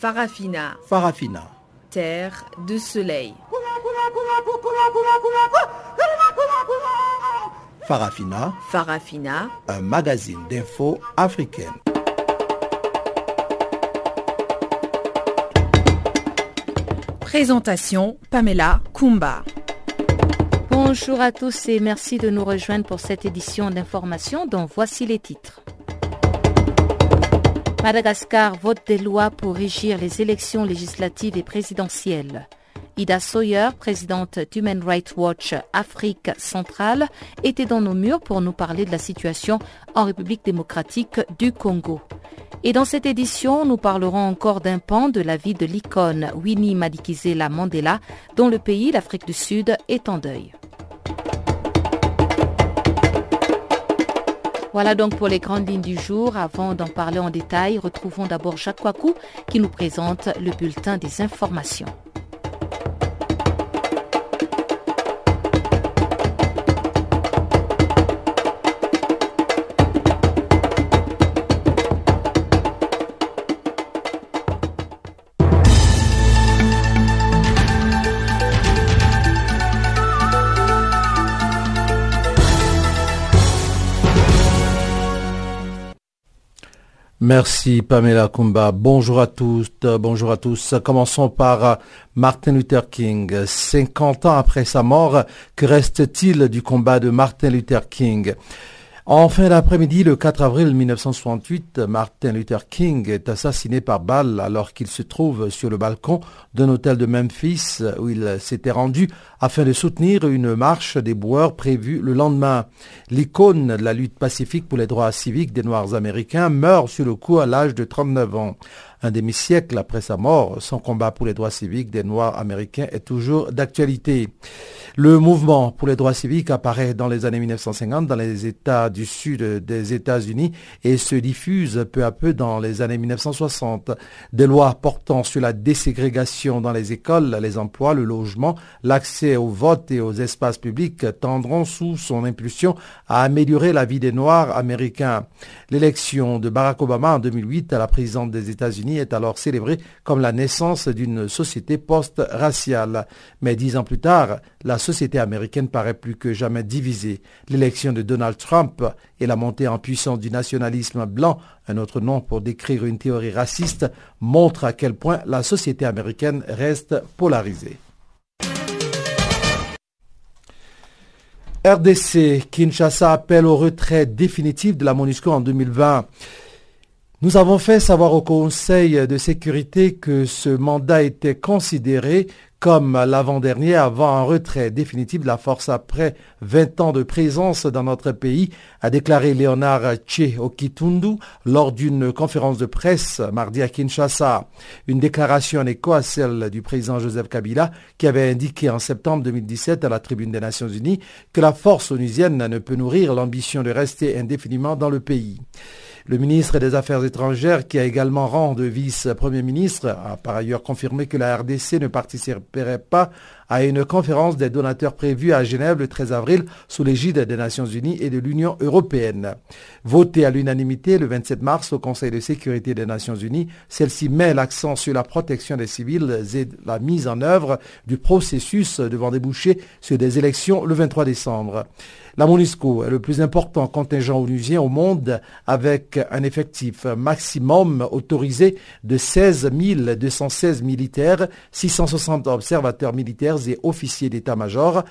Farafina. Farafina. Terre de soleil. Farafina. Farafina. Un magazine d'infos africaine. Présentation Pamela Kumba. Bonjour à tous et merci de nous rejoindre pour cette édition d'information dont voici les titres. Madagascar vote des lois pour régir les élections législatives et présidentielles. Ida Sawyer, présidente d'Human Rights Watch Afrique centrale, était dans nos murs pour nous parler de la situation en République démocratique du Congo. Et dans cette édition, nous parlerons encore d'un pan de la vie de l'icône Winnie Madikizela Mandela, dont le pays, l'Afrique du Sud, est en deuil. Voilà donc pour les grandes lignes du jour. Avant d'en parler en détail, retrouvons d'abord Jacques Wakou qui nous présente le bulletin des informations. Merci Pamela Kumba. Bonjour à tous. Bonjour à tous. Commençons par euh, Martin Luther King. 50 ans après sa mort, que reste-t-il du combat de Martin Luther King? En fin d'après-midi, le 4 avril 1968, Martin Luther King est assassiné par balle alors qu'il se trouve sur le balcon d'un hôtel de Memphis où il s'était rendu afin de soutenir une marche des boueurs prévue le lendemain. L'icône de la lutte pacifique pour les droits civiques des Noirs américains meurt sur le coup à l'âge de 39 ans. Un demi-siècle après sa mort, son combat pour les droits civiques des Noirs américains est toujours d'actualité. Le mouvement pour les droits civiques apparaît dans les années 1950 dans les États du sud des États-Unis et se diffuse peu à peu dans les années 1960. Des lois portant sur la déségrégation dans les écoles, les emplois, le logement, l'accès au vote et aux espaces publics tendront sous son impulsion à améliorer la vie des Noirs américains. L'élection de Barack Obama en 2008 à la présidence des États-Unis est alors célébrée comme la naissance d'une société post-raciale. Mais dix ans plus tard, la société américaine paraît plus que jamais divisée. L'élection de Donald Trump et la montée en puissance du nationalisme blanc, un autre nom pour décrire une théorie raciste, montrent à quel point la société américaine reste polarisée. RDC, Kinshasa appelle au retrait définitif de la MONUSCO en 2020. Nous avons fait savoir au Conseil de sécurité que ce mandat était considéré comme l'avant-dernier avant un retrait définitif de la force après 20 ans de présence dans notre pays, a déclaré Léonard Tché Okitundu lors d'une conférence de presse mardi à Kinshasa. Une déclaration en écho à celle du président Joseph Kabila qui avait indiqué en septembre 2017 à la tribune des Nations Unies que la force onusienne ne peut nourrir l'ambition de rester indéfiniment dans le pays. Le ministre des Affaires étrangères, qui a également rang de vice-premier ministre, a par ailleurs confirmé que la RDC ne participerait pas à une conférence des donateurs prévue à Genève le 13 avril sous l'égide des Nations Unies et de l'Union européenne. Votée à l'unanimité le 27 mars au Conseil de sécurité des Nations Unies, celle-ci met l'accent sur la protection des civils et la mise en œuvre du processus devant déboucher sur des élections le 23 décembre. La MONUSCO est le plus important contingent onusien au monde avec un effectif maximum autorisé de 16 216 militaires, 660 observateurs militaires et officiers d'état-major,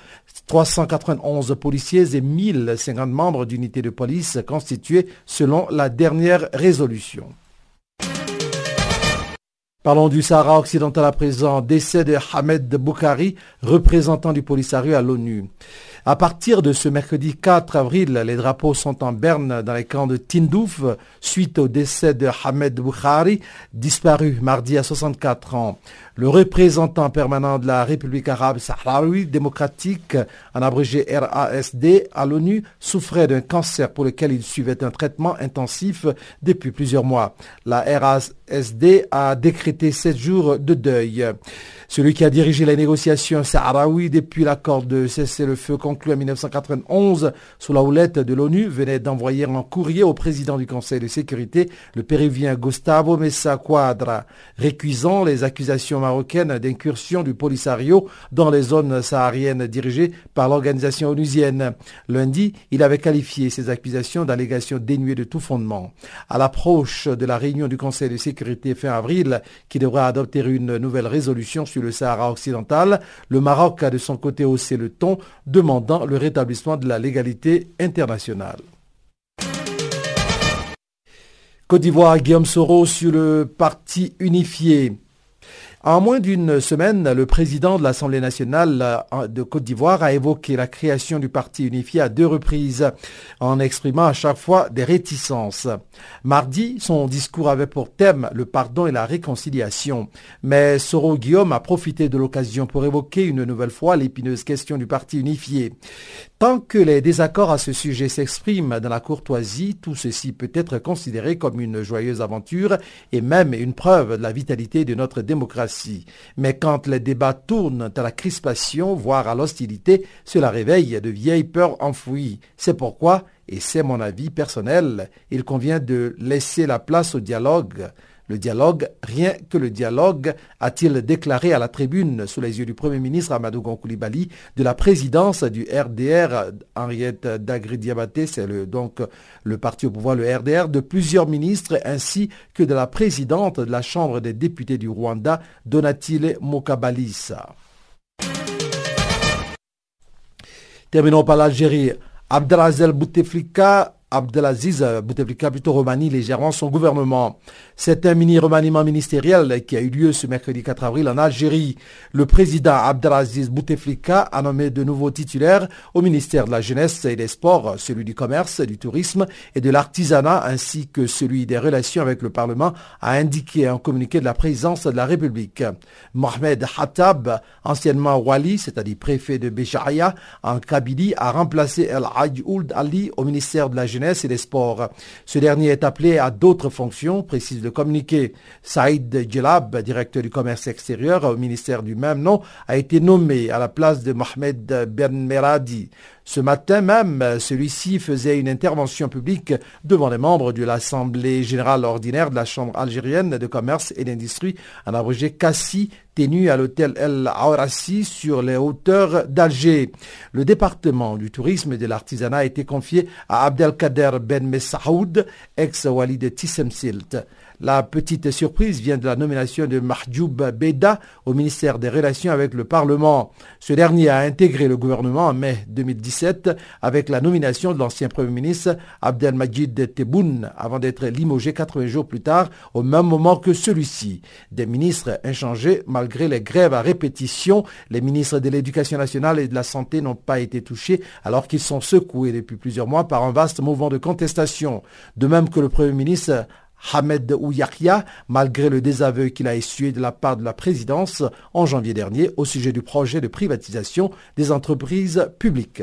391 policiers et 1050 membres d'unités de police constitués selon la dernière résolution. Parlons du Sahara occidental à présent. Décès de Hamed Boukhari, représentant du Polisario à l'ONU. À partir de ce mercredi 4 avril, les drapeaux sont en berne dans les camps de Tindouf suite au décès de Hamed Boukhari, disparu mardi à 64 ans. Le représentant permanent de la République arabe sahraoui démocratique, en abrégé RASD, à l'ONU, souffrait d'un cancer pour lequel il suivait un traitement intensif depuis plusieurs mois. La RASD a décrété sept jours de deuil. Celui qui a dirigé les négociations sahraouis depuis l'accord de cessez-le-feu conclu en 1991 sous la houlette de l'ONU venait d'envoyer un courrier au président du Conseil de sécurité, le péruvien Gustavo Mesa Quadra, récusant les accusations marocaines d'incursion du Polisario dans les zones sahariennes dirigées par l'organisation onusienne. Lundi, il avait qualifié ces accusations d'allégations dénuées de tout fondement. À l'approche de la réunion du Conseil de sécurité fin avril, qui devra adopter une nouvelle résolution sur le Sahara occidental, le Maroc a de son côté haussé le ton, demandant le rétablissement de la légalité internationale. Côte d'Ivoire, Guillaume Soro sur le parti unifié. En moins d'une semaine, le président de l'Assemblée nationale euh, de Côte d'Ivoire a évoqué la création du parti unifié à deux reprises, en exprimant à chaque fois des réticences. Mardi, son discours avait pour thème le pardon et la réconciliation. Mais Soro Guillaume a profité de l'occasion pour évoquer une nouvelle fois l'épineuse question du parti unifié. Tant que les désaccords à ce sujet s'expriment dans la courtoisie, tout ceci peut être considéré comme une joyeuse aventure et même une preuve de la vitalité de notre démocratie. Mais quand les débats tournent à la crispation, voire à l'hostilité, cela réveille de vieilles peurs enfouies. C'est pourquoi, et c'est mon avis personnel, il convient de laisser la place au dialogue. Le dialogue, rien que le dialogue, a-t-il déclaré à la tribune sous les yeux du Premier ministre Amadou Gonkoulibaly de la présidence du RDR, Henriette Dagri-Diabaté, c'est le, donc le parti au pouvoir, le RDR, de plusieurs ministres ainsi que de la présidente de la Chambre des députés du Rwanda, Donatile Mokabalisa. Terminons par l'Algérie. Abdelazel Bouteflika Abdelaziz Bouteflika plutôt remanie légèrement son gouvernement. C'est un mini-remaniement ministériel qui a eu lieu ce mercredi 4 avril en Algérie. Le président Abdelaziz Bouteflika a nommé de nouveaux titulaires au ministère de la Jeunesse et des Sports, celui du Commerce, du Tourisme et de l'Artisanat, ainsi que celui des relations avec le Parlement, a indiqué un communiqué de la présidence de la République. Mohamed Hattab, anciennement Wali, c'est-à-dire préfet de Bécharia, en Kabylie, a remplacé El Ould Ali au ministère de la Jeunesse et des Sports. Ce dernier est appelé à d'autres fonctions, précise le communiqué. Saïd Djelab, directeur du commerce extérieur au ministère du même nom, a été nommé à la place de Mohamed Ben Meradi. Ce matin même, celui-ci faisait une intervention publique devant les membres de l'Assemblée générale ordinaire de la Chambre algérienne de commerce et d'industrie, en abrégé Cassi, tenue à l'hôtel El Aurassi sur les hauteurs d'Alger. Le département du tourisme et de l'artisanat a été confié à Abdelkader Ben Messaoud, ex-wali de Tissemsilt. La petite surprise vient de la nomination de Mahjoub Beda au ministère des Relations avec le Parlement. Ce dernier a intégré le gouvernement en mai 2017 avec la nomination de l'ancien Premier ministre Abdelmajid Tebboune avant d'être limogé 80 jours plus tard au même moment que celui-ci. Des ministres inchangés malgré les grèves à répétition. Les ministres de l'Éducation nationale et de la Santé n'ont pas été touchés alors qu'ils sont secoués depuis plusieurs mois par un vaste mouvement de contestation. De même que le Premier ministre Hamed Ouyahia, malgré le désaveu qu'il a essuyé de la part de la présidence en janvier dernier au sujet du projet de privatisation des entreprises publiques.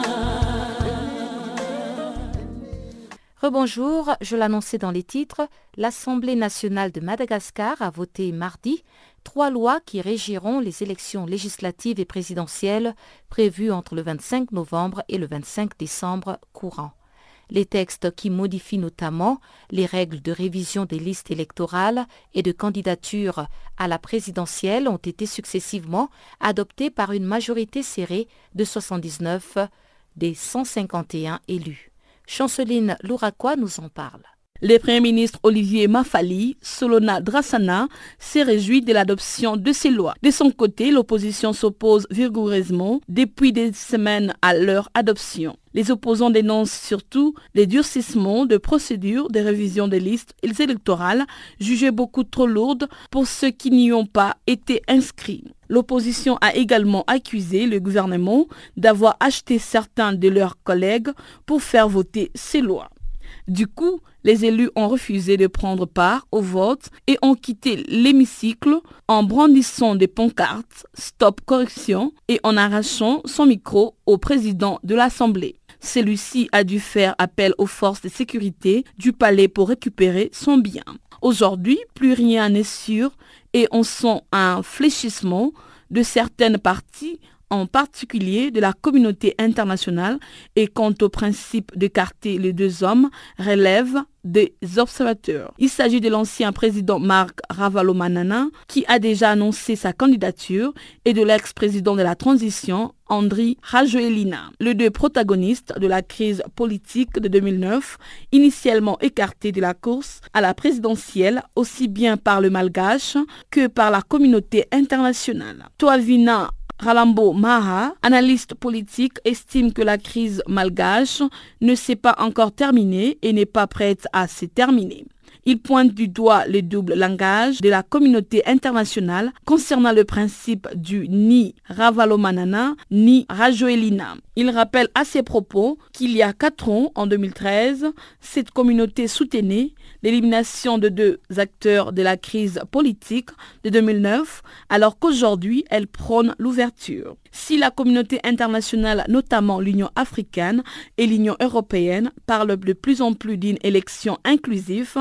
Rebonjour, je l'annonçais dans les titres, l'Assemblée nationale de Madagascar a voté mardi trois lois qui régiront les élections législatives et présidentielles prévues entre le 25 novembre et le 25 décembre courant. Les textes qui modifient notamment les règles de révision des listes électorales et de candidature à la présidentielle ont été successivement adoptés par une majorité serrée de 79 des 151 élus. Chanceline Louraquois nous en parle. Le Premier ministre Olivier Mafali, Solona Drassana, s'est réjoui de l'adoption de ces lois. De son côté, l'opposition s'oppose vigoureusement depuis des semaines à leur adoption. Les opposants dénoncent surtout les durcissements de procédures de révision des listes électorales jugées beaucoup trop lourdes pour ceux qui n'y ont pas été inscrits. L'opposition a également accusé le gouvernement d'avoir acheté certains de leurs collègues pour faire voter ces lois. Du coup, les élus ont refusé de prendre part au vote et ont quitté l'hémicycle en brandissant des pancartes Stop correction et en arrachant son micro au président de l'Assemblée. Celui-ci a dû faire appel aux forces de sécurité du palais pour récupérer son bien. Aujourd'hui, plus rien n'est sûr et on sent un fléchissement de certaines parties en particulier de la communauté internationale et quant au principe d'écarter les deux hommes relève des observateurs. Il s'agit de l'ancien président Marc Ravalomanana qui a déjà annoncé sa candidature et de l'ex-président de la transition Andri Rajoelina, les deux protagonistes de la crise politique de 2009, initialement écartés de la course à la présidentielle aussi bien par le malgache que par la communauté internationale. Toavina Ralambo Maha, analyste politique, estime que la crise malgache ne s'est pas encore terminée et n'est pas prête à se terminer. Il pointe du doigt le double langage de la communauté internationale concernant le principe du ni Ravalomanana ni Rajoelina. Il rappelle à ses propos qu'il y a quatre ans, en 2013, cette communauté soutenait l'élimination de deux acteurs de la crise politique de 2009, alors qu'aujourd'hui, elle prône l'ouverture. Si la communauté internationale, notamment l'Union africaine et l'Union européenne, parlent de plus en plus d'une élection inclusive,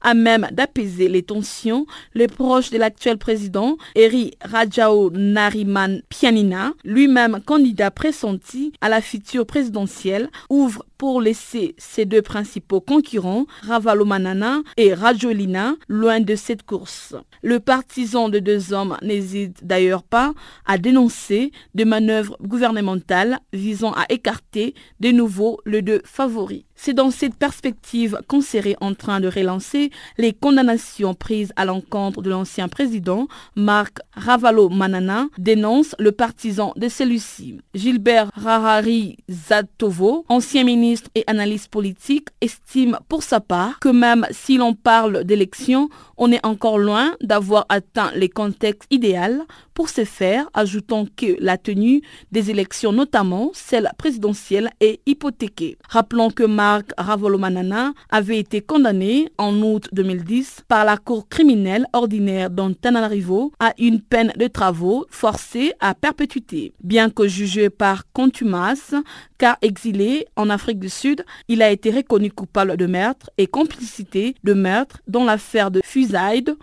à même d'apaiser les tensions, les proches de l'actuel président, Eri Rajao Nariman Pianina, lui-même candidat pressenti à la future présidentielle, ouvre pour laisser ses deux principaux concurrents, Ravalomanana et Rajolina, loin de cette course. Le partisan de deux hommes n'hésite d'ailleurs pas à dénoncer des manœuvres gouvernementales visant à écarter de nouveau les deux favoris. C'est dans cette perspective qu'on serait en train de relancer les condamnations prises à l'encontre de l'ancien président Marc Ravalo Manana, dénonce le partisan de celui-ci. Gilbert Rahari Zatovo, ancien ministre et analyste politique, estime pour sa part que même si l'on parle d'élections, on est encore loin d'avoir atteint les contextes idéaux pour ce faire, ajoutant que la tenue des élections, notamment celle présidentielle, est hypothéquée. Rappelons que Marc Ravolomanana avait été condamné en août 2010 par la Cour criminelle ordinaire d'Antananarivo à une peine de travaux forcés à perpétuité. Bien que jugé par contumace, car exilé en Afrique du Sud, il a été reconnu coupable de meurtre et complicité de meurtre dans l'affaire de Fusaide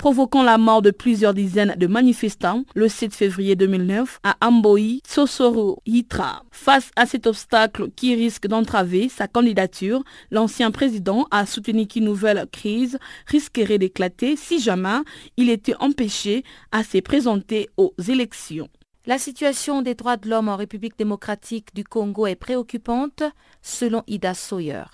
provoquant la mort de plusieurs dizaines de manifestants le 7 février 2009 à Amboy, Sosoro, Yitra. Face à cet obstacle qui risque d'entraver sa candidature, l'ancien président a soutenu qu'une nouvelle crise risquerait d'éclater si jamais il était empêché à se présenter aux élections. La situation des droits de l'homme en République démocratique du Congo est préoccupante, selon Ida Sawyer.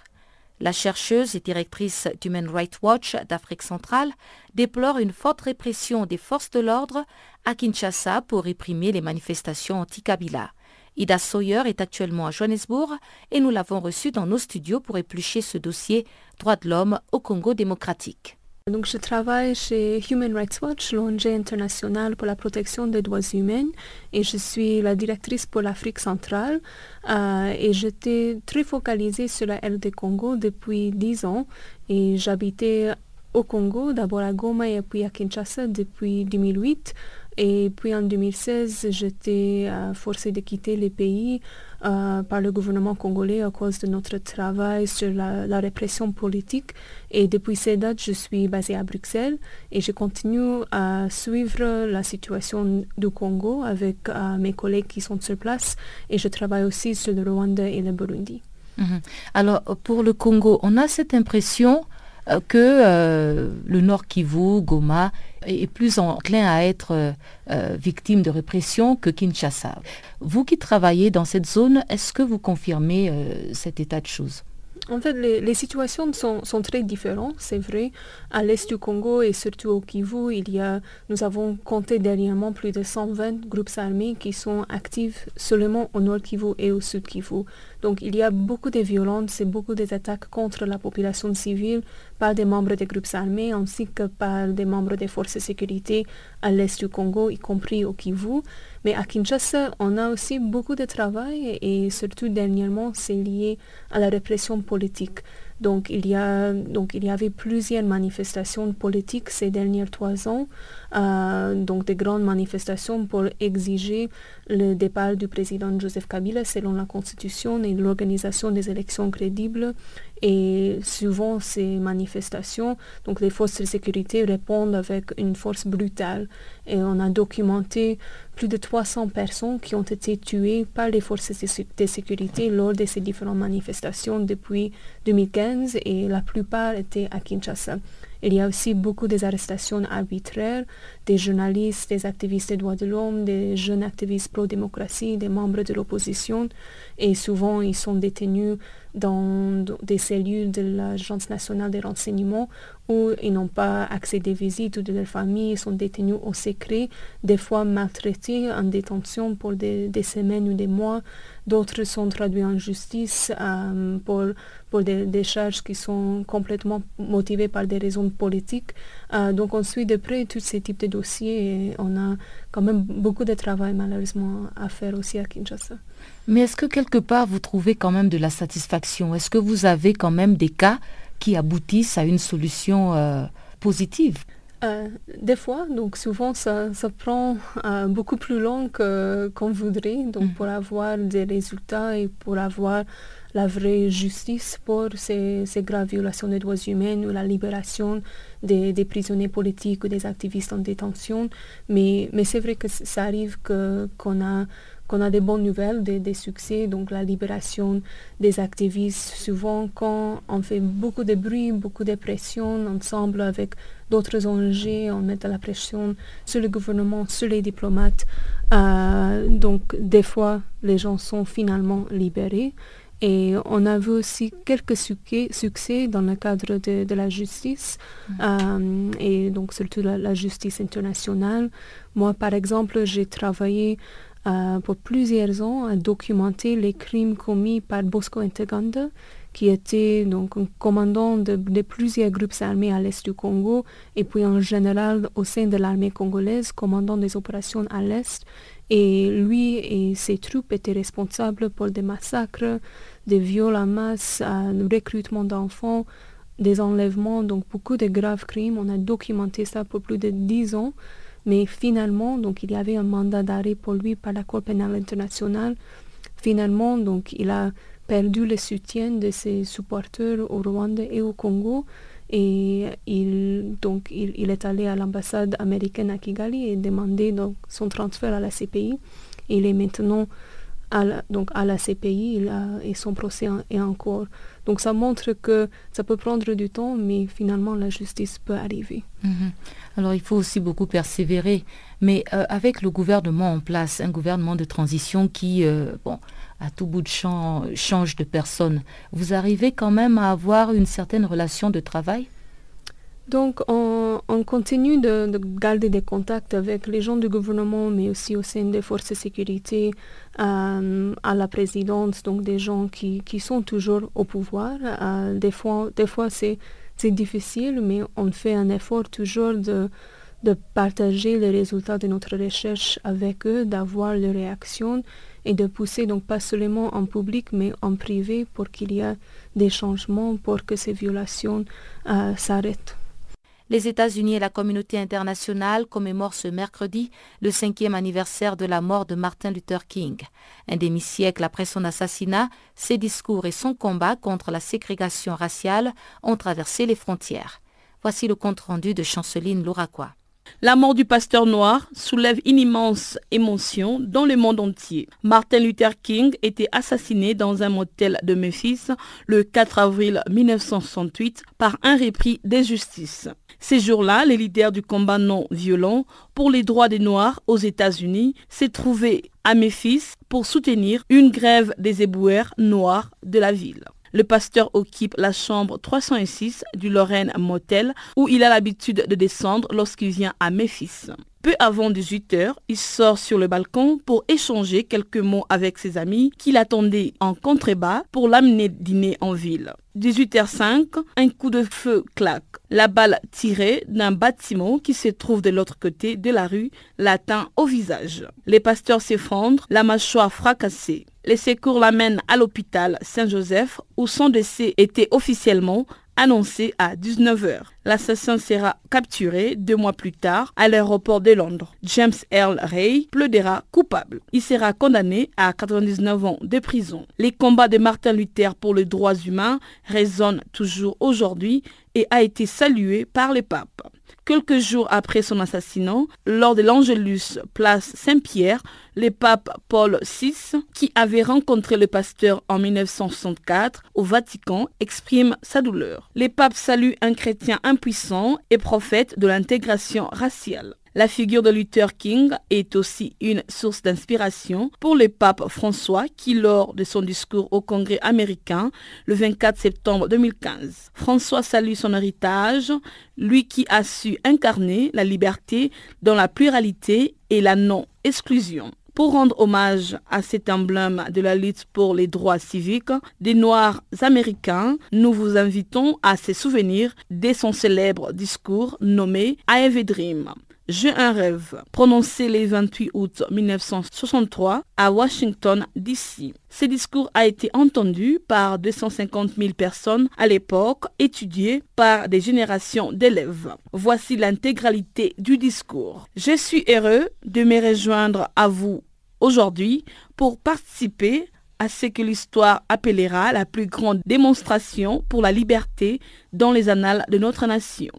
La chercheuse et directrice d'Human Rights Watch d'Afrique centrale déplore une forte répression des forces de l'ordre à Kinshasa pour réprimer les manifestations anti-Kabila. Ida Sawyer est actuellement à Johannesburg et nous l'avons reçue dans nos studios pour éplucher ce dossier Droits de l'homme au Congo démocratique. Donc, je travaille chez Human Rights Watch, l'ONG internationale pour la protection des droits humains, et je suis la directrice pour l'Afrique centrale. Euh, et j'étais très focalisée sur la RD Congo depuis dix ans, et j'habitais au Congo, d'abord à Goma et puis à Kinshasa depuis 2008. Et puis en 2016, j'étais forcée de quitter le pays par le gouvernement congolais à cause de notre travail sur la, répression politique. Et depuis cette date, je suis basée à Bruxelles et je continue à suivre la situation du Congo avec mes collègues qui sont sur place et je travaille aussi sur le Rwanda et le Burundi. Mhm. Alors pour le Congo, on a cette impression euh, que euh, le Nord Kivu, Goma, est plus enclin à être euh, victime de répression que Kinshasa. Vous qui travaillez dans cette zone, est-ce que vous confirmez cet état de choses? En fait, les, situations sont, très différentes, c'est vrai. À l'est du Congo et surtout au Kivu, il y a, nous avons compté dernièrement plus de 120 groupes armés qui sont actifs seulement au nord Kivu et au sud Kivu. Donc il y a beaucoup de violences et beaucoup d'attaques contre la population civile par des membres des groupes armés ainsi que par des membres des forces de sécurité à l'est du Congo, y compris au Kivu. Mais à Kinshasa, on a aussi beaucoup de travail et surtout dernièrement, c'est lié à la répression politique. Donc il, y a, donc il avait plusieurs manifestations politiques ces derniers trois ans, euh, donc des grandes manifestations pour exiger le départ du président Joseph Kabila selon la Constitution et l'organisation des élections crédibles. Et souvent ces manifestations, donc les forces de sécurité répondent avec une force brutale. Et on a documenté plus de 300 personnes qui ont été tuées par les forces de sécurité lors de ces différentes manifestations depuis 2015 et la plupart étaient à Kinshasa. Il y a aussi beaucoup d'arrestations arbitraires des journalistes, des activistes des droits de l'homme, des jeunes activistes pro-démocratie, des membres de l'opposition. Et souvent, ils sont détenus dans des cellules de l'Agence nationale des renseignements où ils n'ont pas accès des visites ou de leur famille, ils sont détenus au secret, des fois maltraités en détention pour des, semaines ou des mois. D'autres sont traduits en justice euh, pour, des, charges qui sont complètement motivées par des raisons politiques. Euh, donc on suit de près tous ces types de dossiers et on a quand même beaucoup de travail malheureusement à faire aussi à Kinshasa. Mais est-ce que quelque part vous trouvez quand même de la satisfaction? Est-ce que vous avez quand même des cas qui aboutissent à une solution euh, positive? Euh, des fois, donc souvent ça, prend euh, beaucoup plus long qu'on voudrait, donc mm. pour avoir des résultats et pour avoir la vraie justice pour ces, graves violations des droits humains ou la libération des, prisonniers politiques ou des activistes en détention. Mais, mais c'est vrai que ça arrive qu'on a qu'on a des bonnes nouvelles, des, succès, donc la libération des activistes. Souvent, quand on fait beaucoup de bruit, beaucoup de pression ensemble avec d'autres ONG, on met de la pression sur le gouvernement, sur les diplomates. Euh, donc, des fois, les gens sont finalement libérés. Et on a vu aussi quelques succès, dans le cadre de, la justice, mm. euh, et donc surtout la, justice internationale. Moi, par exemple, j'ai travaillé euh, pour plusieurs ans à documenter les crimes commis par Bosco Entaganda, qui était donc un commandant de, plusieurs groupes armés à l'est du Congo et puis en général au sein de l'armée congolaise, commandant des opérations à l'est. Et lui et ses troupes étaient responsables pour des massacres, des viols à masse, un recrutement d'enfants, des enlèvements, donc beaucoup de graves crimes. On a documenté ça pour plus de dix ans. Mais finalement, donc, il y avait un mandat d'arrêt pour lui par la Cour pénale internationale. Finalement, donc, il a perdu le soutien de ses supporters au Rwanda et au Congo. Et il, donc, il, est allé à l'ambassade américaine à Kigali et demandé donc, son transfert à la CPI. il est maintenant à la, donc à la CPI et son procès est en. Donc ça montre que ça peut prendre du temps, mais finalement la justice peut arriver. Mhm. Alors il faut aussi beaucoup persévérer, mais euh, avec le gouvernement en place, un gouvernement de transition qui, euh, bon, à tout bout de champ, change de personne, vous arrivez quand même à avoir une certaine relation de travail? Donc, on, continue de, garder des contacts avec les gens du gouvernement, mais aussi au sein des forces de sécurité, euh, à la présidence, donc des gens qui, sont toujours au pouvoir. Euh, des fois, des fois c'est, difficile, mais on fait un effort toujours de, partager les résultats de notre recherche avec eux, d'avoir leurs réactions et de pousser donc pas seulement en public, mais en privé pour qu'il y ait des changements, pour que ces violations euh, s'arrêtent. Les États-Unis et la communauté internationale commémorent ce mercredi le cinquième anniversaire de la mort de Martin Luther King. Un demi-siècle après son assassinat, ses discours et son combat contre la ségrégation raciale ont traversé les frontières. Voici le compte-rendu de Chanceline Louraquois. La mort du pasteur noir soulève une immense émotion dans le monde entier. Martin Luther King était assassiné dans un motel de Memphis le 4 avril 1968 par un repris des justices. Ces jours-là, les leaders du combat non violent pour les droits des Noirs aux États-Unis s'est trouvé à Memphis pour soutenir une grève des éboueurs noirs de la ville. Le pasteur occupe la chambre 306 du Lorraine Motel où il a l'habitude de descendre lorsqu'il vient à Memphis. Peu avant 18 heures, il sort sur le balcon pour échanger quelques mots avec ses amis qui l'attendaient en contrebas pour l'amener dîner en ville. 18h05, un coup de feu claque. La balle tirée d'un bâtiment qui se trouve de l'autre côté de la rue l'atteint au visage. Les pasteurs s'effondrent, la mâchoire fracassée. Les secours l'amènent à l'hôpital Saint-Joseph où son décès était officiellement annoncé à 19h. L'assassin sera capturé deux mois plus tard à l'aéroport de Londres. James Earl Ray plaidera coupable. Il sera condamné à 99 ans de prison. Les combats de Martin Luther pour les droits humains résonnent toujours aujourd'hui et a été salué par les papes. Quelques jours après son assassinat, lors de l'Angelus place Saint-Pierre, le pape Paul VI, qui avait rencontré le pasteur en 1964 au Vatican, exprime sa douleur. Les papes saluent un chrétien impuissant et prophète de l'intégration raciale. La figure de Luther King est aussi une source d'inspiration pour le pape François qui, lors de son discours au Congrès américain le 24 septembre 2015, François salue son héritage, lui qui a su incarner la liberté dans la pluralité et la non-exclusion. Pour rendre hommage à cet emblème de la lutte pour les droits civiques des Noirs américains, nous vous invitons à se souvenir de son célèbre discours nommé I Have a Dream. J'ai un rêve, prononcé le 28 août 1963 à Washington, D.C. Ce discours a été entendu par 250 000 personnes à l'époque, étudié par des générations d'élèves. Voici l'intégralité du discours. Je suis heureux de me rejoindre à vous aujourd'hui pour participer à ce que l'histoire appellera la plus grande démonstration pour la liberté dans les annales de notre nation.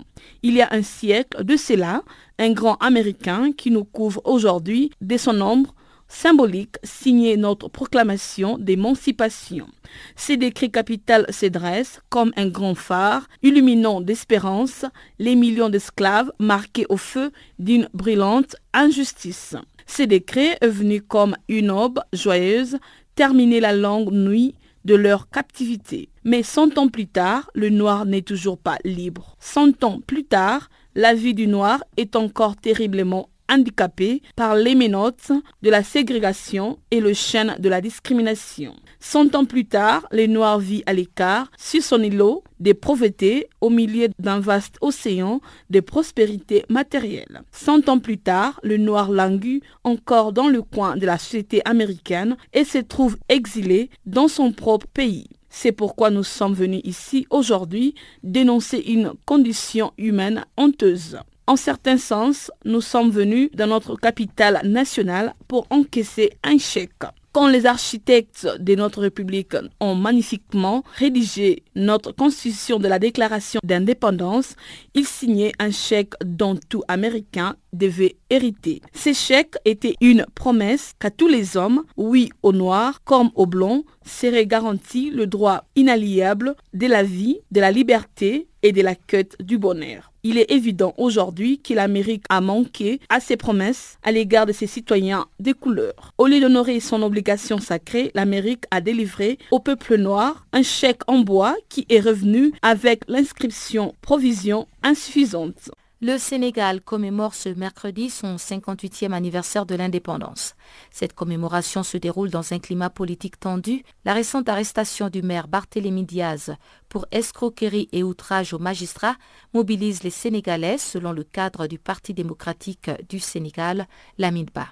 Il y a un siècle de cela, un grand Américain qui nous couvre aujourd'hui de son ombre symbolique signait notre proclamation d'émancipation. Ces décrets capital se dressent comme un grand phare, illuminant d'espérance les millions d'esclaves marqués au feu d'une brûlante injustice. Ces décrets est venu comme une aube joyeuse terminer la longue nuit de leur captivité. Mais cent ans plus tard, le noir n'est toujours pas libre. Cent ans plus tard, la vie du noir est encore terriblement handicapée par les menottes de la ségrégation et le chêne de la discrimination. Cent ans plus tard, le noir vit à l'écart, sur son îlot de pauvreté, au milieu d'un vaste océan de prospérité matérielle. Cent ans plus tard, le noir languit encore dans le coin de la société américaine et se trouve exilé dans son propre pays. C'est pourquoi nous sommes venus ici aujourd'hui dénoncer une condition humaine honteuse. En certain sens, nous sommes venus dans notre capitale nationale pour encaisser un chèque. Quand les architectes de notre République ont magnifiquement rédigé notre constitution de la déclaration d'indépendance, ils signaient un chèque dont tout Américain devait hériter. Ce chèque était une promesse qu'à tous les hommes, oui aux noirs comme aux blonds, serait garanti le droit inaliénable de la vie, de la liberté et de la quête du bonheur. Il est évident aujourd'hui que l'Amérique a manqué à ses promesses à l'égard de ses citoyens des couleurs. Au lieu d'honorer son obligation sacrée, l'Amérique a délivré au peuple noir un chèque en bois qui est revenu avec l'inscription provision insuffisante. Le Sénégal commémore ce mercredi son 58e anniversaire de l'indépendance. Cette commémoration se déroule dans un climat politique tendu. La récente arrestation du maire Barthélémy Diaz pour escroquerie et outrage aux magistrats mobilise les Sénégalais selon le cadre du Parti démocratique du Sénégal, l'AMIDBA.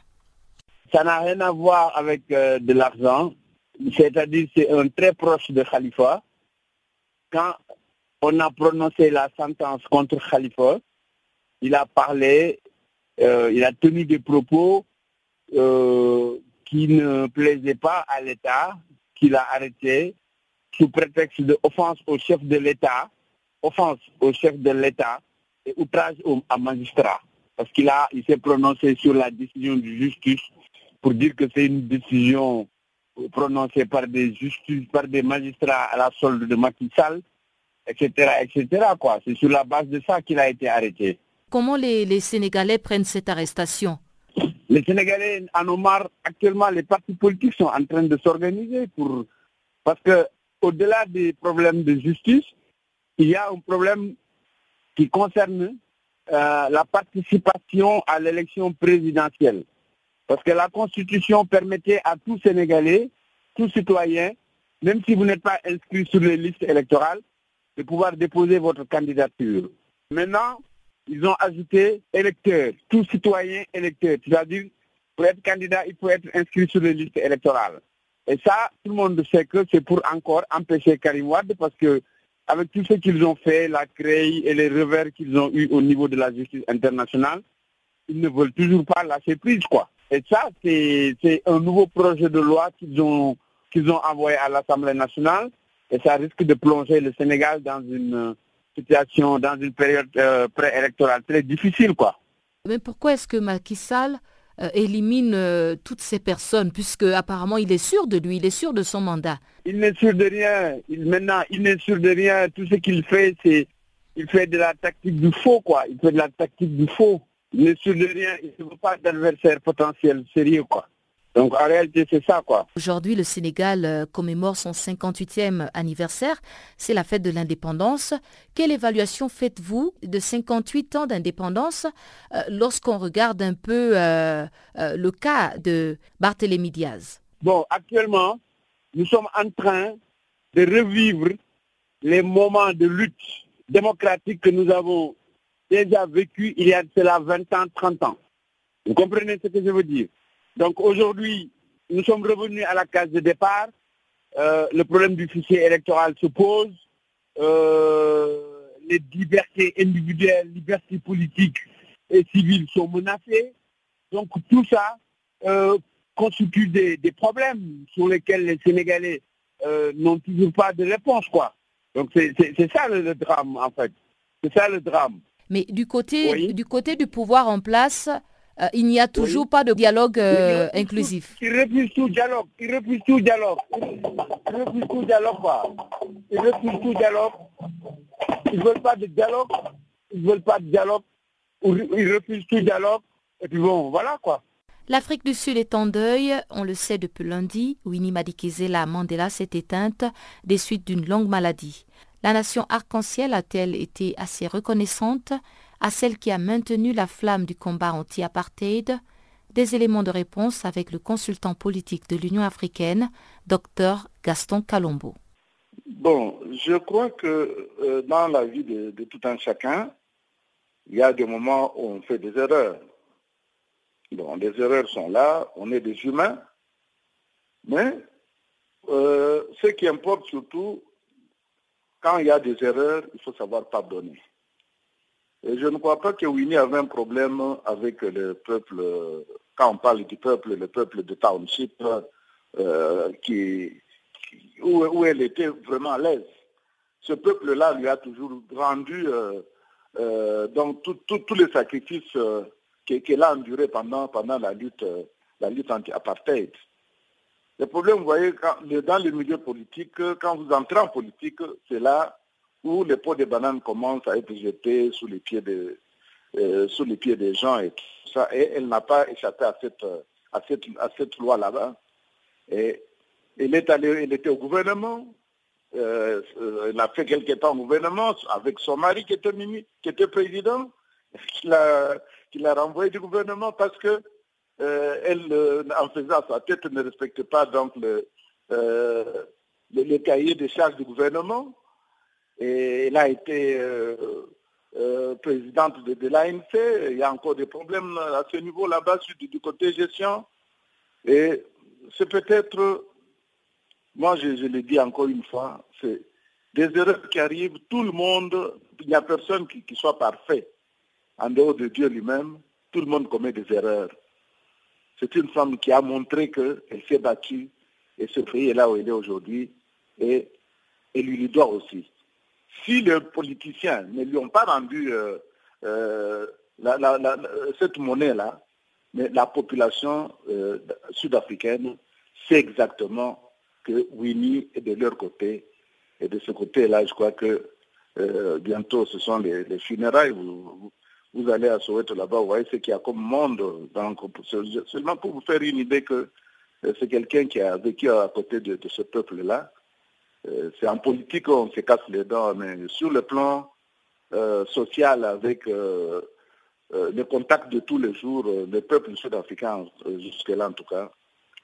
Ça n'a rien à voir avec euh, de l'argent, c'est-à-dire c'est un très proche de Khalifa. Quand on a prononcé la sentence contre Khalifa. Il a parlé, euh, il a tenu des propos euh, qui ne plaisaient pas à l'État, qu'il a arrêté sous prétexte d'offense au chef de l'État, offense au chef de l'État et outrage au, à magistrat. Parce qu'il a, il s'est prononcé sur la décision de justice pour dire que c'est une décision prononcée par des justices, par des magistrats à la solde de Macky Sall, etc., etc.. C'est sur la base de ça qu'il a été arrêté. Comment les, Sénégalais prennent cette arrestation? Les Sénégalais en ont marre. Actuellement, les partis politiques sont en train de s'organiser pour, parce que au-delà des problèmes de justice, il y a un problème qui concerne euh, la participation à l'élection présidentielle. Parce que la Constitution permettait à tout Sénégalais, tout citoyen, même si vous n'êtes pas inscrit sur les listes électorales, de pouvoir déposer votre candidature. Maintenant, ils ont ajouté électeur, tout citoyen électeur. C'est-à-dire, pour être candidat, il faut être inscrit sur les listes électorales. Et ça, tout le monde sait que c'est pour encore empêcher Karim Wade parce que avec tout ce qu'ils ont fait, la créée et les revers qu'ils ont eu au niveau de la justice internationale, ils ne veulent toujours pas lâcher prise, quoi. Et ça, c'est un nouveau projet de loi qu'ils ont, qu'ils ont envoyé à l'Assemblée nationale et ça risque de plonger le Sénégal dans une situation, dans une période euh, préélectorale très difficile, quoi. Mais pourquoi est-ce que Macky Sall euh, élimine euh, toutes ces personnes, puisque apparemment il est sûr de lui, il est sûr de son mandat? Il n'est sûr de rien. Il, maintenant, il n'est sûr de rien. Tout ce qu'il fait, c'est il fait de la tactique du faux, quoi. Il fait de la tactique du faux. Il n'est sûr de rien. Il ne veut pas d'adversaire potentiel sérieux, quoi. Donc en réalité, c'est ça, quoi. Aujourd'hui, le Sénégal euh, commémore son 58e anniversaire. C'est la fête de l'indépendance. Quelle évaluation faites-vous de 58 ans d'indépendance euh, lorsqu'on regarde un peu euh, euh, le cas de Barthélémy Diaz? Bon, actuellement, nous sommes en train de revivre les moments de lutte démocratique que nous avons déjà vécu il y a cela 20 ans, 30 ans. Vous comprenez ce que je veux dire? Donc aujourd'hui, nous sommes revenus à la case de départ. Euh, le problème du fichier électoral se pose. Euh, les libertés individuelles, libertés politiques et civiles sont menacées. Donc tout ça euh, constitue des, des problèmes sur lesquels les Sénégalais n'ont toujours pas de réponse, quoi. Donc c'est ça le, le drame, en fait. C'est ça le drame. Mais du côté, Oui. du, côté du pouvoir en place, euh, il n'y a toujours pas de dialogue euh, inclusif. tout- Ils refusent tout dialogue. Ils refusent tout dialogue. Ils refusent tout dialogue, quoi. Tout dialogue. Ils veulent pas de dialogue. Ils veulent pas de dialogue. Ils refusent tout dialogue. Et puis bon, voilà, quoi. L'Afrique du Sud est en deuil, on le sait depuis lundi. Winnie Madikizela Mandela s'est éteinte des suites d'une longue maladie. La nation arc-en-ciel a-t-elle été assez reconnaissante? À celle qui a maintenu la flamme du combat anti-apartheid Des éléments de réponse avec le consultant politique de l'Union africaine, Dr Gaston Calombo. Bon, je crois que euh, dans la vie de, tout un chacun, il y a des moments où on fait des erreurs. Bon, les erreurs sont là, on est des humains, mais euh, ce qui importe surtout, quand il y a des erreurs, il faut savoir pardonner. Et je ne crois pas que Winnie avait un problème avec le peuple, quand on parle du peuple, le peuple de Township, euh, où, elle était vraiment à l'aise. Ce peuple-là lui a toujours rendu euh, euh, donc tous les sacrifices que- qu'elle a endurés pendant, la lutte, anti-apartheid. Le problème, vous voyez, dans le milieu politique, quand vous entrez en politique, c'est là où les pots de banane commencent à être jetés sous les pieds euh, sous les pieds des gens et tout ça. Et elle n'a pas échappé à cette, à cette, à cette loi là-bas. Et elle est allée, elle était au gouvernement. Euh, elle a fait quelques temps au gouvernement avec son mari qui était, qui était président, qui l'a, qui l'a renvoyé du gouvernement parce que euh, elle, en faisant sa tête, ne respectait pas donc le, le, le cahier des charges du gouvernement. Elle a été euh, euh, présidente de, l'ANC. Il y a encore des problèmes à ce niveau là-bas du, côté gestion. Et c'est peut-être, moi je, je le dis encore une fois, c'est des erreurs qui arrivent, tout le monde, il n'y a personne qui, qui soit parfait. En dehors de Dieu lui-même, tout le monde commet des erreurs. C'est une femme qui a montré qu'elle s'est battue et ce pays est là où elle est aujourd'hui et elle lui doit aussi. Si les politiciens ne lui ont pas rendu euh, euh, cette monnaie-là, mais la population euh, sud-africaine sait exactement que Winnie est de leur côté. Et de ce côté-là, je crois que bientôt ce sont les, funérailles. Vous, vous, allez à Soweto là-bas, vous voyez ce qu'il y a comme monde. Donc, seulement pour vous faire une idée que c'est quelqu'un qui a vécu à côté de ce peuple-là. Euh, c'est en politique qu'on se casse les dents, mais sur le plan euh, social, avec euh, le contact de tous les jours, le peuple sud-africain, jusque-là en tout cas,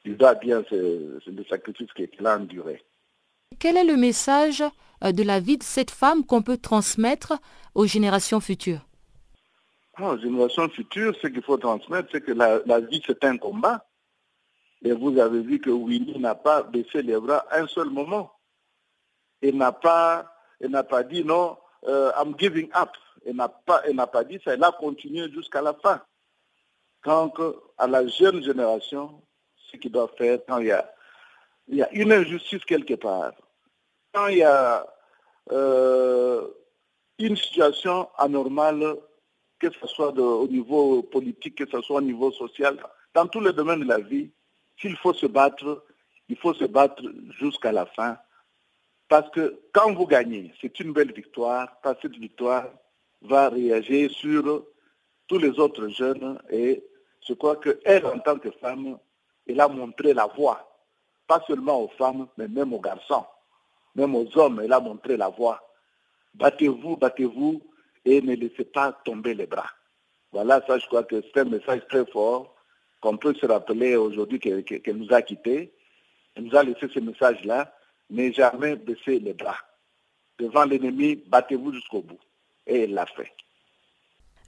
il doit bien le sacrifice qu'il a enduré. Quel est le message de la vie de cette femme qu'on peut transmettre aux générations futures? Ah, Aux générations futures, ce qu'il faut transmettre, c'est que la, la vie, c'est un combat. Et vous avez vu que Winnie n'a pas baissé les bras un seul moment elle n'a pas, n'a pas dit non, euh, I'm giving up. Elle n'a pas, n'a pas dit ça. Elle a continué jusqu'à la fin. Quand à la jeune génération, ce qu'il doit faire quand il y a, il y a une injustice quelque part, quand il y a euh, une situation anormale, que ce soit au niveau politique, que ce soit au niveau social, dans tous les domaines de la vie, s'il faut se battre, il faut se battre jusqu'à la fin parce que quand vous gagnez, c'est une belle victoire, parce que cette victoire va réagir sur tous les autres jeunes et je crois qu'elle, en tant que femme, elle a montré la voie, pas seulement aux femmes, mais même aux garçons, même aux hommes, elle a montré la voie. Battez-vous, battez-vous et ne laissez pas tomber les bras. Voilà, ça je crois que c'est un message très fort qu'on peut se rappeler aujourd'hui qu'elle nous a quittés. Elle nous a laissé ce message-là n'est jamais baisser les bras. Devant l'ennemi, battez-vous jusqu'au bout. Et il l'a fait.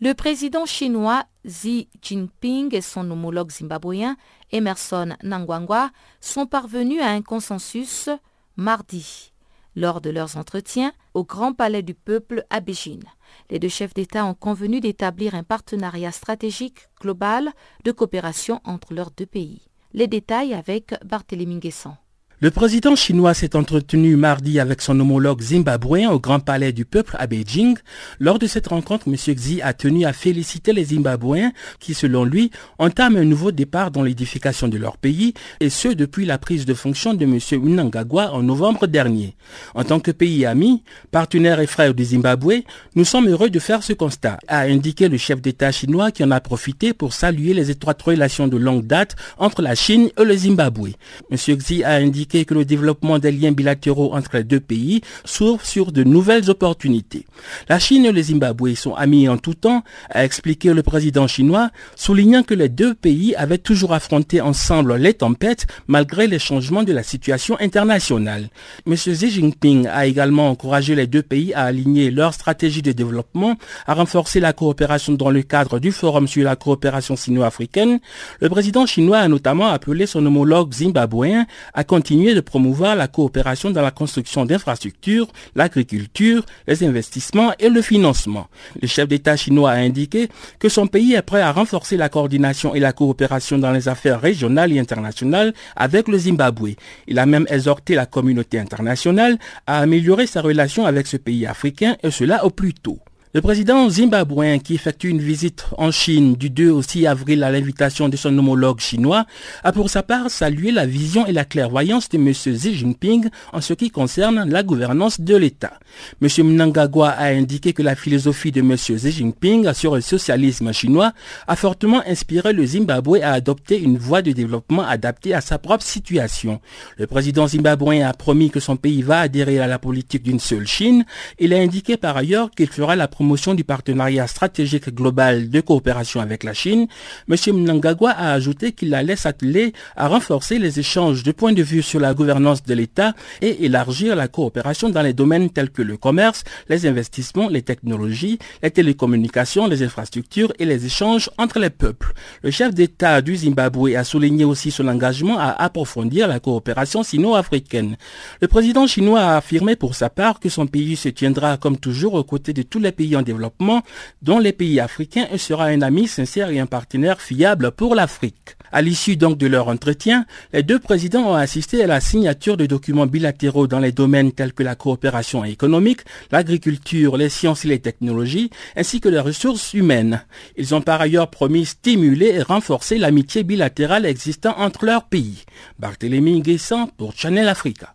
Le président chinois Xi Jinping et son homologue zimbabwéen Emerson Nangwangwa sont parvenus à un consensus mardi lors de leurs entretiens au Grand Palais du Peuple à Beijing. Les deux chefs d'État ont convenu d'établir un partenariat stratégique global de coopération entre leurs deux pays. Les détails avec Barthélémy Guesson. Le président chinois s'est entretenu mardi avec son homologue zimbabwéen au Grand Palais du Peuple à Beijing. Lors de cette rencontre, M. Xi a tenu à féliciter les Zimbabwéens qui, selon lui, entament un nouveau départ dans l'édification de leur pays, et ce depuis la prise de fonction de M. Mnangagwa en novembre dernier. En tant que pays ami, partenaire et frère du Zimbabwe, nous sommes heureux de faire ce constat, a indiqué le chef d'État chinois qui en a profité pour saluer les étroites relations de longue date entre la Chine et le Zimbabwe. M. Xi a indiqué que le développement des liens bilatéraux entre les deux pays s'ouvre sur de nouvelles opportunités. La Chine et le Zimbabwe sont amis en tout temps, a expliqué le président chinois, soulignant que les deux pays avaient toujours affronté ensemble les tempêtes malgré les changements de la situation internationale. M. Xi Jinping a également encouragé les deux pays à aligner leur stratégie de développement, à renforcer la coopération dans le cadre du Forum sur la coopération sino-africaine. Le président chinois a notamment appelé son homologue zimbabwéen à continuer de promouvoir la coopération dans la construction d'infrastructures, l'agriculture, les investissements et le financement. Le chef d'État chinois a indiqué que son pays est prêt à renforcer la coordination et la coopération dans les affaires régionales et internationales avec le Zimbabwe. Il a même exhorté la communauté internationale à améliorer sa relation avec ce pays africain et cela au plus tôt. Le président zimbabwéen qui effectue une visite en Chine du 2 au 6 avril à l'invitation de son homologue chinois a pour sa part salué la vision et la clairvoyance de M. Xi Jinping en ce qui concerne la gouvernance de l'État. M. Mnangagwa a indiqué que la philosophie de M. Xi Jinping sur le socialisme chinois a fortement inspiré le Zimbabwe à adopter une voie de développement adaptée à sa propre situation. Le président zimbabwéen a promis que son pays va adhérer à la politique d'une seule Chine. Il a indiqué par ailleurs qu'il fera la promotion du partenariat stratégique global de coopération avec la Chine, M. Mnangagwa a ajouté qu'il allait s'atteler à renforcer les échanges de points de vue sur la gouvernance de l'État et élargir la coopération dans les domaines tels que le commerce, les investissements, les technologies, les télécommunications, les infrastructures et les échanges entre les peuples. Le chef d'État du Zimbabwe a souligné aussi son engagement à approfondir la coopération sino-africaine. Le président chinois a affirmé pour sa part que son pays se tiendra comme toujours aux côtés de tous les pays en développement, dont les pays africains, et sera un ami sincère et un partenaire fiable pour l'Afrique. À l'issue donc de leur entretien, les deux présidents ont assisté à la signature de documents bilatéraux dans les domaines tels que la coopération économique, l'agriculture, les sciences et les technologies, ainsi que les ressources humaines. Ils ont par ailleurs promis stimuler et renforcer l'amitié bilatérale existant entre leurs pays. Barthélémy Guessant pour Channel Africa.